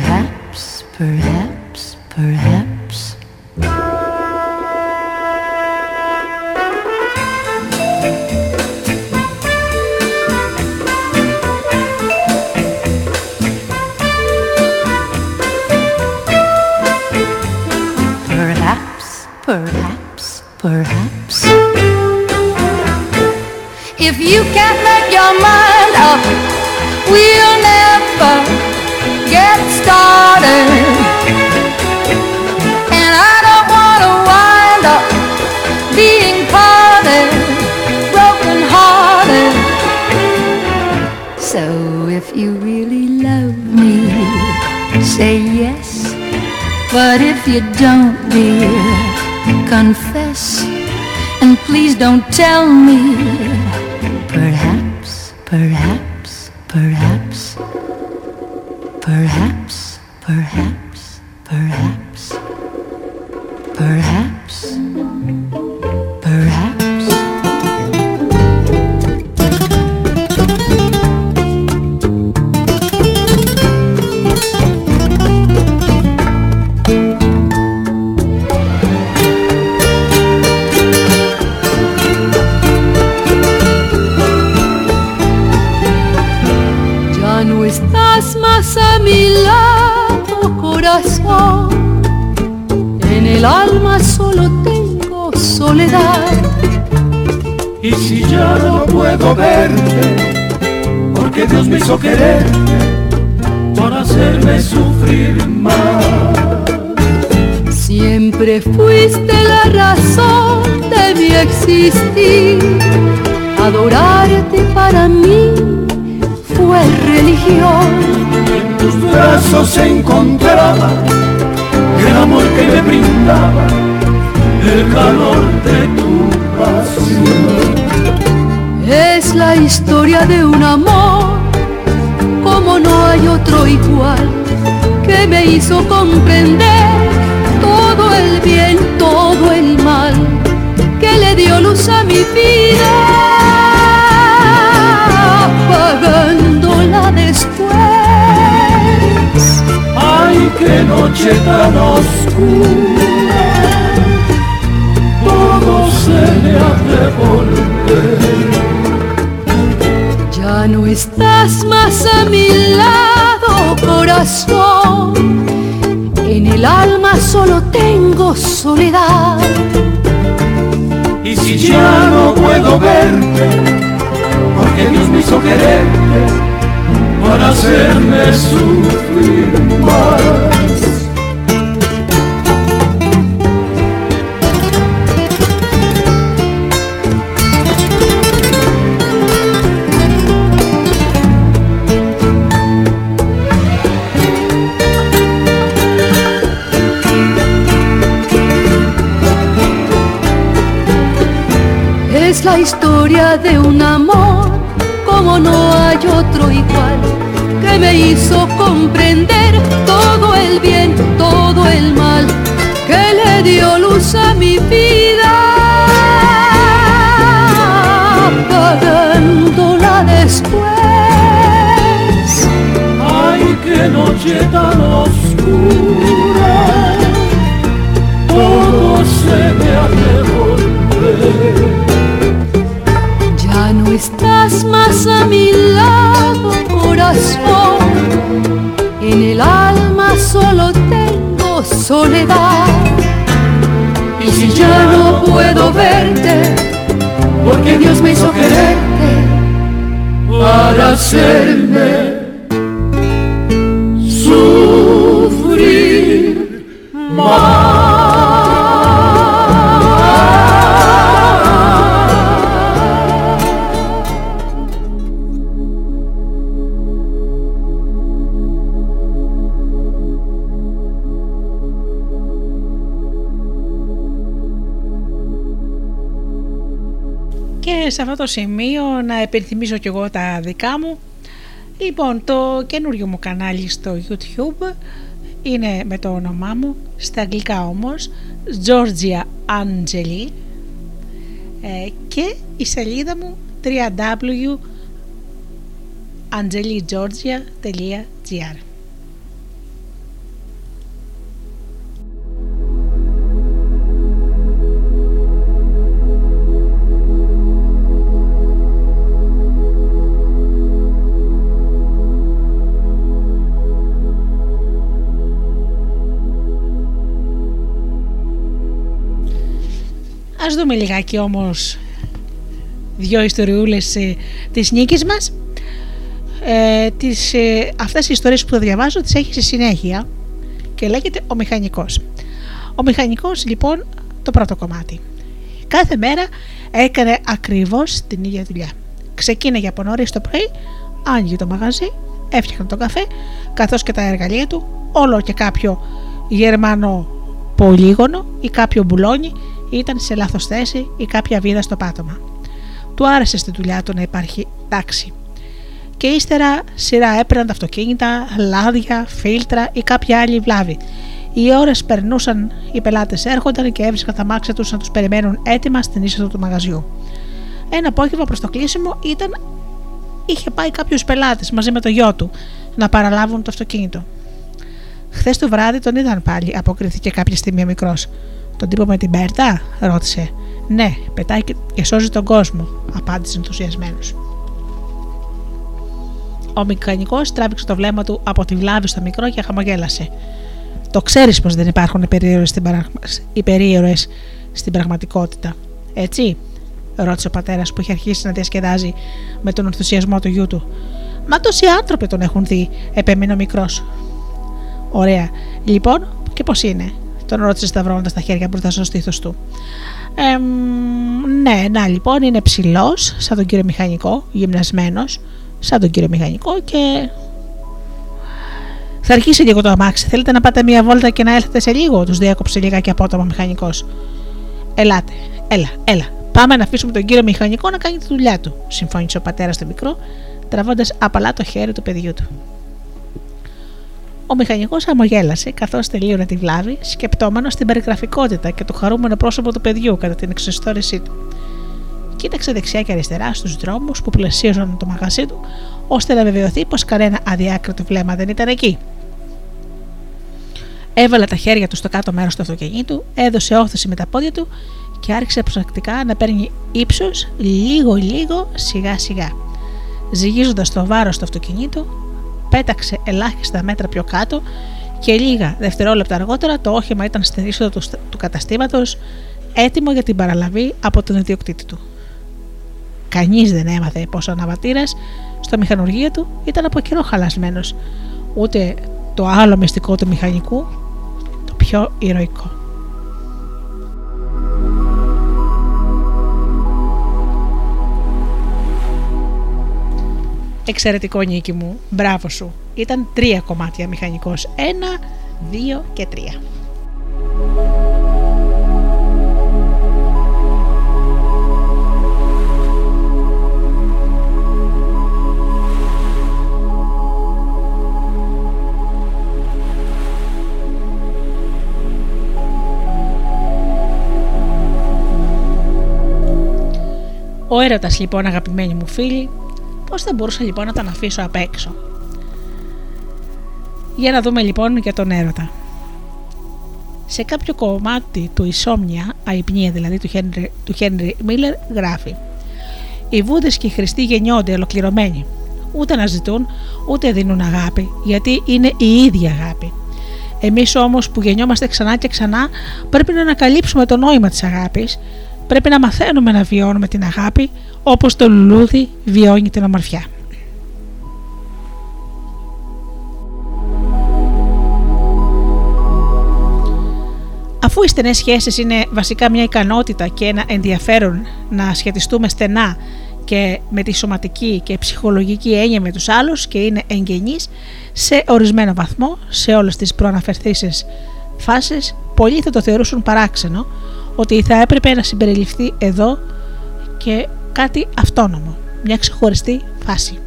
Perhaps, perhaps, say yes. But if you don't, dear, confess. And please don't tell me. Perhaps, perhaps, el calor de tu Es la historia de un amor como no hay otro igual que me hizo comprender todo el bien, todo el mal que le dio luz a mi vida, qué noche tan oscura, todo se me hace volver. Ya no estás más a mi lado, corazón. En el alma solo tengo soledad. Y si ya no puedo verte, porque Dios me hizo quererte para hacerme sufrir más. Es la historia de un amor como no hay otro igual me hizo comprender todo el bien, todo el mal que le dio luz a mi vida, porque Dios me hizo quererte para hacerme το σημείο να επενθυμίσω κι εγώ τα δικά μου. Λοιπόν, το καινούριο μου κανάλι στο YouTube είναι με το όνομά μου, στα αγγλικά όμως, Georgia Angeli ε, και η σελίδα μου www.angeligeorgia.gr Ας δούμε λιγάκι όμως δυο ιστοριούλες ε, της νίκης μας. Ε, τις, ε, αυτές οι ιστορίες που θα διαβάζω τις έχει στη συνέχεια και λέγεται «Ο Μηχανικός». Ο Μηχανικός λοιπόν το πρώτο κομμάτι. Κάθε μέρα έκανε ακριβώς την ίδια δουλειά. Ξεκίναγε από νωρίς το πρωί, άνοιγε το μαγαζί, έφτιαχνε τον καφέ, καθώς και τα εργαλεία του, όλο και κάποιο γερμανό πολύγωνο ή κάποιο μπουλόνι ήταν σε λάθος θέση ή κάποια βίδα στο πάτωμα. Του άρεσε στη δουλειά του να υπάρχει τάξη. Και ύστερα σειρά έπαιρναν τα αυτοκίνητα, λάδια, φίλτρα ή κάποια άλλη βλάβη. Οι ώρες περνούσαν, οι πελάτες έρχονταν και έβρισκαν τα μάξια τους να τους περιμένουν έτοιμα στην είσοδο του μαγαζιού. Ένα απόγευμα προς το κλείσιμο ήταν. είχε πάει κάποιος πελάτης μαζί με το γιο του να παραλάβουν το αυτοκίνητο. Χθες το βράδυ τον είδαν πάλι, αποκρίθηκε κάποια στιγμή ο μικρός. Τον τύπο με την Μπέρτα, ρώτησε. Ναι, πετάει και σώζει τον κόσμο, απάντησε ενθουσιασμένος. Ο μηχανικός τράβηξε το βλέμμα του από τη βλάβη στο μικρό και χαμογέλασε. Το ξέρεις πως δεν υπάρχουν οι περίεργε στην πραγματικότητα, έτσι, ρώτησε ο πατέρας που είχε αρχίσει να διασκεδάζει με τον ενθουσιασμό του γιού του. Μα τόσοι άνθρωποι τον έχουν δει, επέμεινε ο μικρός. Ωραία. Λοιπόν, και πώς είναι, τον ρώτησες σταυρώνοντα τα χέρια μπροστά στο στήθος του. Ε, ναι, να λοιπόν, είναι ψηλός, σαν τον κύριο μηχανικό, γυμνασμένος, σαν τον κύριο μηχανικό και. Θα αρχίσει λίγο το αμάξι. Θέλετε να πάτε μία βόλτα και να έλθετε σε λίγο, τους διέκοψε λιγάκι απότομα ο μηχανικός. Ελάτε, έλα, έλα, Πάμε να αφήσουμε τον κύριο μηχανικό να κάνει τη δουλειά του, συμφώνησε ο πατέρας του μικρό, τραβώντας απαλά το χέρι του παιδιού του. Ο μηχανικός αμογέλασε καθώς τελείωνε τη βλάβη, σκεπτόμενος την περιγραφικότητα και το χαρούμενο πρόσωπο του παιδιού κατά την εξιστόρησή του. Κοίταξε δεξιά και αριστερά στους δρόμους που πλαισίωσαν το μαγαζί του, ώστε να βεβαιωθεί πως κανένα αδιάκριτο βλέμμα δεν ήταν εκεί. Έβαλε τα χέρια του στο κάτω μέρος του αυτοκινήτου, έδωσε όθηση με τα πόδια του και άρχισε προσεκτικά να παίρνει ύψος λίγο-λίγο σιγά σιγά. Ζυγίζοντας το βάρος του αυτοκινήτου, πέταξε ελάχιστα μέτρα πιο κάτω και λίγα δευτερόλεπτα αργότερα το όχημα ήταν στην είσοδο του, του καταστήματος έτοιμο για την παραλαβή από τον ιδιοκτήτη του. Κανείς δεν έμαθε πως ο αναβατήρας στο μηχανουργείο του ήταν από καιρό χαλασμένος, ούτε το άλλο μυστικό του μηχανικού, το πιο ηρωικό. Εξαιρετικό νίκη μου. Μπράβο σου. Ήταν τρία κομμάτια μηχανικός. Ένα, δύο και τρία. Ο έρωτας λοιπόν αγαπημένοι μου φίλοι Πώς θα μπορούσα λοιπόν να τον αφήσω απ' έξω; Για να δούμε λοιπόν για τον έρωτα. Σε κάποιο κομμάτι του Ισόμνια, αϊπνία δηλαδή του Χένρι, του Χένρι Μίλλερ, γράφει «Οι βούδες και οι χριστοί γεννιόνται ολοκληρωμένοι. Ούτε να ζητούν, ούτε δίνουν αγάπη, γιατί είναι η ίδια αγάπη. Εμείς όμως που γεννιόμαστε ξανά και ξανά, πρέπει να ανακαλύψουμε το νόημα της αγάπης, πρέπει να μαθαίνουμε να βιώνουμε την αγάπη, όπως το λουλούδι βιώνει την ομορφιά. Αφού οι στενές σχέσεις είναι βασικά μια ικανότητα και ένα ενδιαφέρον να σχετιστούμε στενά και με τη σωματική και ψυχολογική έννοια με τους άλλους και είναι εγγενείς σε ορισμένο βαθμό σε όλες τις προαναφερθήσεις φάσεις, πολλοί θα το θεωρούσαν παράξενο ότι θα έπρεπε να συμπεριληφθεί εδώ και κάτι αυτόνομο, μια ξεχωριστή φάση.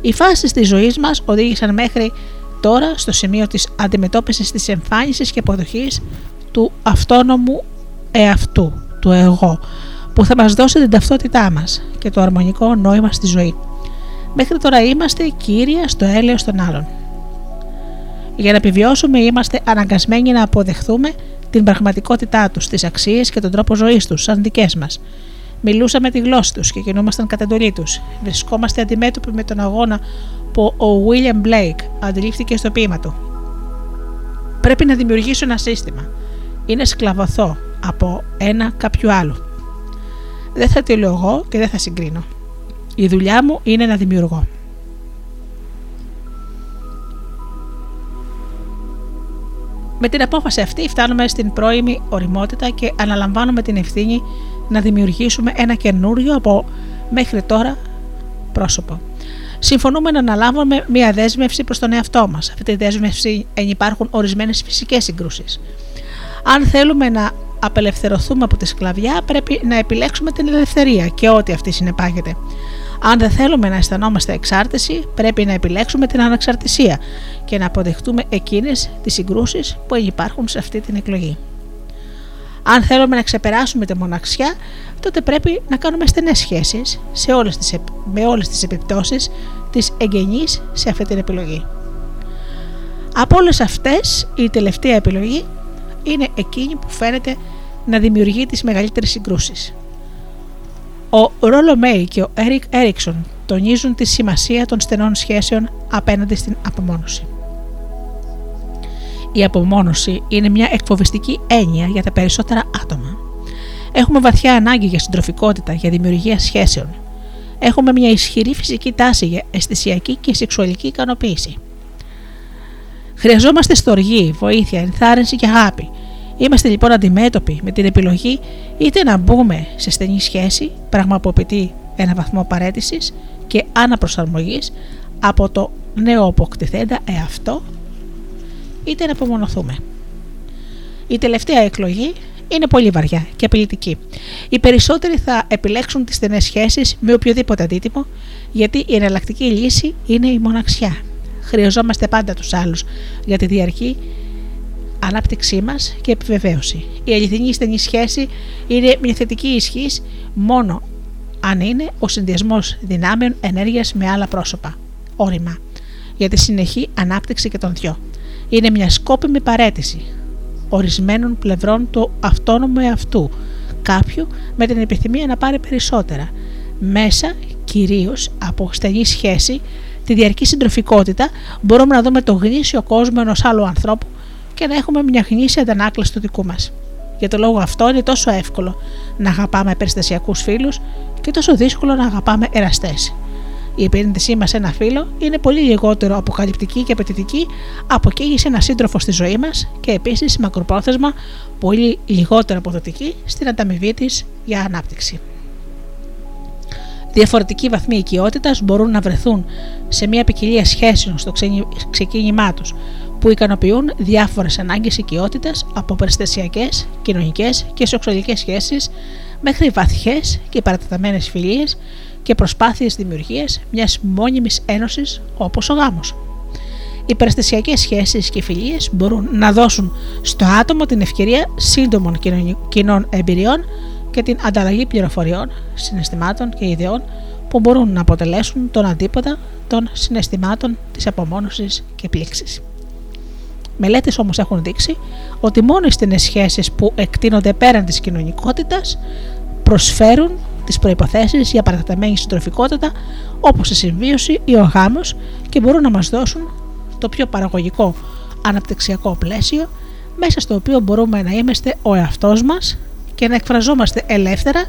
Οι φάσεις της ζωής μας οδήγησαν μέχρι τώρα στο σημείο της αντιμετώπισης της εμφάνισης και αποδοχής του αυτόνομου εαυτού, του εγώ, που θα μας δώσει την ταυτότητά μας και το αρμονικό νόημα στη ζωή. Μέχρι τώρα είμαστε κύρια στο έλεος των άλλων. Για να επιβιώσουμε είμαστε αναγκασμένοι να αποδεχθούμε την πραγματικότητά τους, τις αξίες και τον τρόπο ζωής τους σαν δικές μας – Μιλούσαμε τη γλώσσα τους και κινούμασταν κατά εντολή τους. Βρισκόμαστε αντιμέτωποι με τον αγώνα που ο William Blake αντιλήφθηκε στο ποίημα του. Πρέπει να δημιουργήσω ένα σύστημα. Είναι σκλαβωθό από ένα κάποιου άλλου. Δεν θα τηλεογώ και δεν θα συγκρίνω. Η δουλειά μου είναι να δημιουργώ. Με την απόφαση αυτή φτάνουμε στην πρώιμη οριμότητα και αναλαμβάνουμε την ευθύνη να δημιουργήσουμε ένα καινούριο από μέχρι τώρα πρόσωπο. Συμφωνούμε να αναλάβουμε μια δέσμευση προς τον εαυτό μας. Αυτή τη δέσμευση υπάρχουν ορισμένες φυσικές συγκρούσεις. Αν θέλουμε να απελευθερωθούμε από τη σκλαβιά, πρέπει να επιλέξουμε την ελευθερία και ό,τι αυτή συνεπάγεται. Αν δεν θέλουμε να αισθανόμαστε εξάρτηση, πρέπει να επιλέξουμε την αναξαρτησία και να αποδεχτούμε εκείνες τις συγκρούσεις που υπάρχουν σε αυτή την εκλογή. Αν θέλουμε να ξεπεράσουμε τη μοναξιά, τότε πρέπει να κάνουμε στενές σχέσεις σε όλες τις, με όλες τις επιπτώσεις της εγγενής σε αυτή την επιλογή. Από όλες αυτές η τελευταία επιλογή είναι εκείνη που φαίνεται να δημιουργεί τις μεγαλύτερες συγκρούσεις. Ο Ρόλο Μέι και ο Έρικ Έριξον τονίζουν τη σημασία των στενών σχέσεων απέναντι στην απομόνωση. Η απομόνωση είναι μια εκφοβιστική έννοια για τα περισσότερα άτομα. Έχουμε βαθιά ανάγκη για συντροφικότητα, για δημιουργία σχέσεων. Έχουμε μια ισχυρή φυσική τάση για αισθησιακή και σεξουαλική ικανοποίηση. Χρειαζόμαστε στοργή, βοήθεια, ενθάρρυνση και αγάπη. Είμαστε λοιπόν αντιμέτωποι με την επιλογή είτε να μπούμε σε στενή σχέση, πράγμα που απαιτεί ένα βαθμό παρέτησης και αναπροσαρμογής από το νέο αποκτηθέντα εαυτό είτε να απομονωθούμε. Η τελευταία εκλογή είναι πολύ βαριά και απειλητική. Οι περισσότεροι θα επιλέξουν τις στενές σχέσεις με οποιοδήποτε αντίτιμο, γιατί η εναλλακτική λύση είναι η μοναξιά. Χρειαζόμαστε πάντα τους άλλους για τη διαρκή ανάπτυξή μας και επιβεβαίωση. Η αληθινή στενή σχέση είναι μια θετική ισχύς μόνο αν είναι ο συνδυασμός δυνάμεων ενέργειας με άλλα πρόσωπα. Όρημα. Για τη συνεχή ανάπτυξη και των δυο. Είναι μια σκόπιμη παρέτηση ορισμένων πλευρών του αυτόνομου εαυτού, κάποιου με την επιθυμία να πάρει περισσότερα, μέσα κυρίως από στενή σχέση, τη διαρκή συντροφικότητα, μπορούμε να δούμε το γνήσιο κόσμο ενός άλλου ανθρώπου και να έχουμε μια γνήσια αντανάκλαση του δικού μας. Για το λόγο αυτό είναι τόσο εύκολο να αγαπάμε περιστασιακούς φίλους και τόσο δύσκολο να αγαπάμε εραστές. Η επένδυσή μας σε ένα φίλο είναι πολύ λιγότερο αποκαλυπτική και απαιτητική από εκείνη σε ένα σύντροφο στη ζωή μας και επίσης μακροπρόθεσμα πολύ λιγότερο αποδοτική στην ανταμοιβή της για ανάπτυξη. Διαφορετικοί βαθμοί οικειότητας μπορούν να βρεθούν σε μια ποικιλία σχέσεων στο ξεκίνημά τους, που ικανοποιούν διάφορες ανάγκες οικειότητας από περιστασιακές, κοινωνικές και σεξουαλικές σχέσεις μέχρι βαθιές και παρατεταμένες φιλίες και προσπάθειες δημιουργίας μιας μόνιμης ένωσης όπως ο γάμος. Οι περιστασιακές σχέσεις και φιλίες μπορούν να δώσουν στο άτομο την ευκαιρία σύντομων κοινών εμπειριών και την ανταλλαγή πληροφοριών, συναισθημάτων και ιδεών που μπορούν να αποτελέσουν τον αντίποτα των συναισθημάτων της απομόνωσης και πλήξης. Μελέτες όμως έχουν δείξει ότι μόνο οι στενές σχέσεις που εκτείνονται πέραν της κοινωνικότητας προσφέρουν τις προποθέσει για παρατεταμένη συντροφικότητα όπως η συμβίωση ή ο γάμος και μπορούν να μας δώσουν το πιο παραγωγικό αναπτυξιακό πλαίσιο μέσα στο οποίο μπορούμε να είμαστε ο εαυτός μας και να εκφραζόμαστε ελεύθερα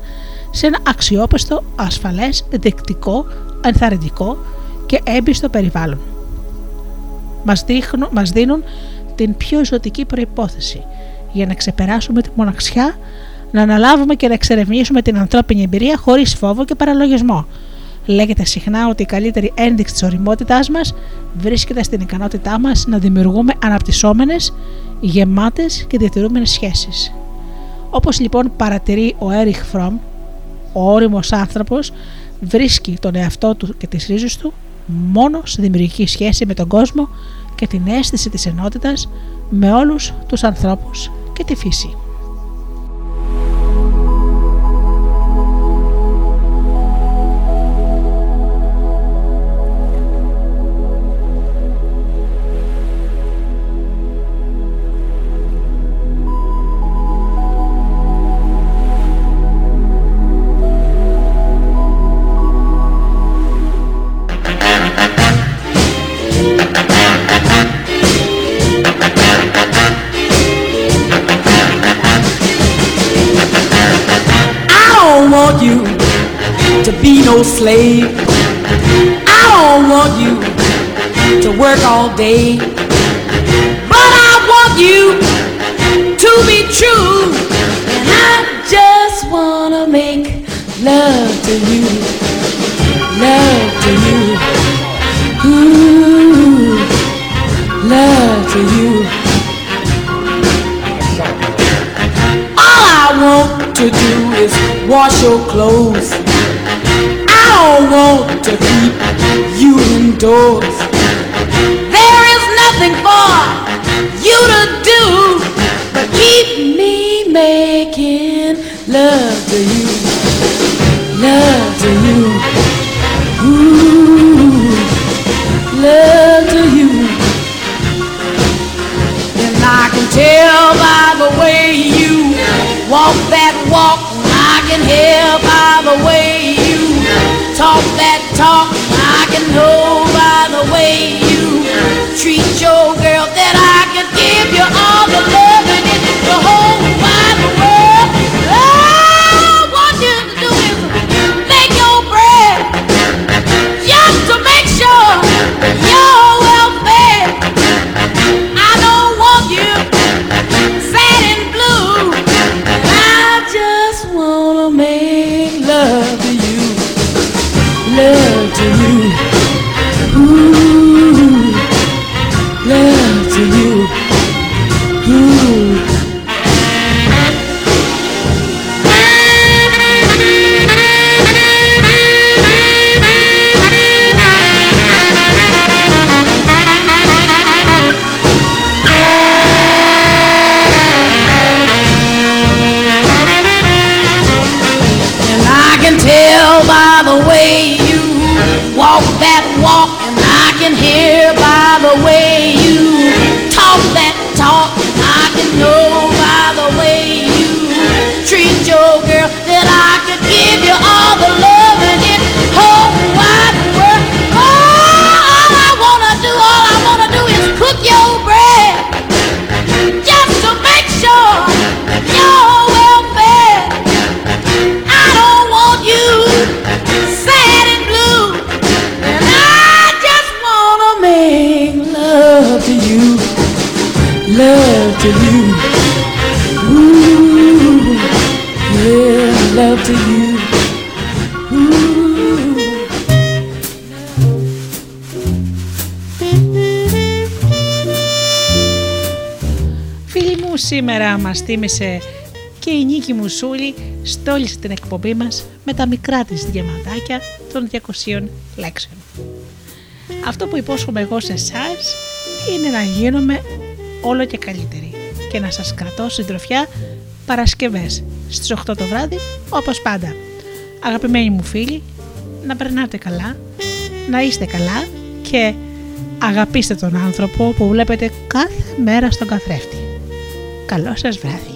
σε ένα αξιόπιστο, ασφαλές, δεκτικό, ενθαρρυντικό και έμπιστο περιβάλλον. Μας, δείχνουν, μας δίνουν την πιο ζωτική προϋπόθεση για να ξεπεράσουμε τη μοναξιά να αναλάβουμε και να εξερευνήσουμε την ανθρώπινη εμπειρία χωρίς φόβο και παραλογισμό. Λέγεται συχνά ότι η καλύτερη ένδειξη της οριμότητάς μας βρίσκεται στην ικανότητά μας να δημιουργούμε αναπτυσσόμενες, γεμάτες και διατηρούμενες σχέσεις. Όπως λοιπόν παρατηρεί ο Έριχ Φρόμ, ο όριμος άνθρωπος βρίσκει τον εαυτό του και τις ρίζες του μόνο στη δημιουργική σχέση με τον κόσμο και την αίσθηση της ενότητας με όλους τους ανθρώπους και τη φύση. Slave. I don't want you to work all day, but I want you to be true. And I just wanna make love to you, love to you, ooh, love to you. All I want to do is wash your clothes to keep you indoors. There is nothing for you to do but keep me making love to you. Love σήμερα μας τίμησε και η Νίκη Μουσούλη στόλισε την εκπομπή μας με τα μικρά της διαμαντάκια των 200 λέξεων. Αυτό που υπόσχομαι εγώ σε εσάς είναι να γίνομαι όλο και καλύτερη και να σας κρατώ συντροφιά Παρασκευές στις 8 το βράδυ όπως πάντα. Αγαπημένοι μου φίλοι, να περνάτε καλά, να είστε καλά και αγαπήστε τον άνθρωπο που βλέπετε κάθε μέρα στον καθρέφτη. Καλό σας βράδυ.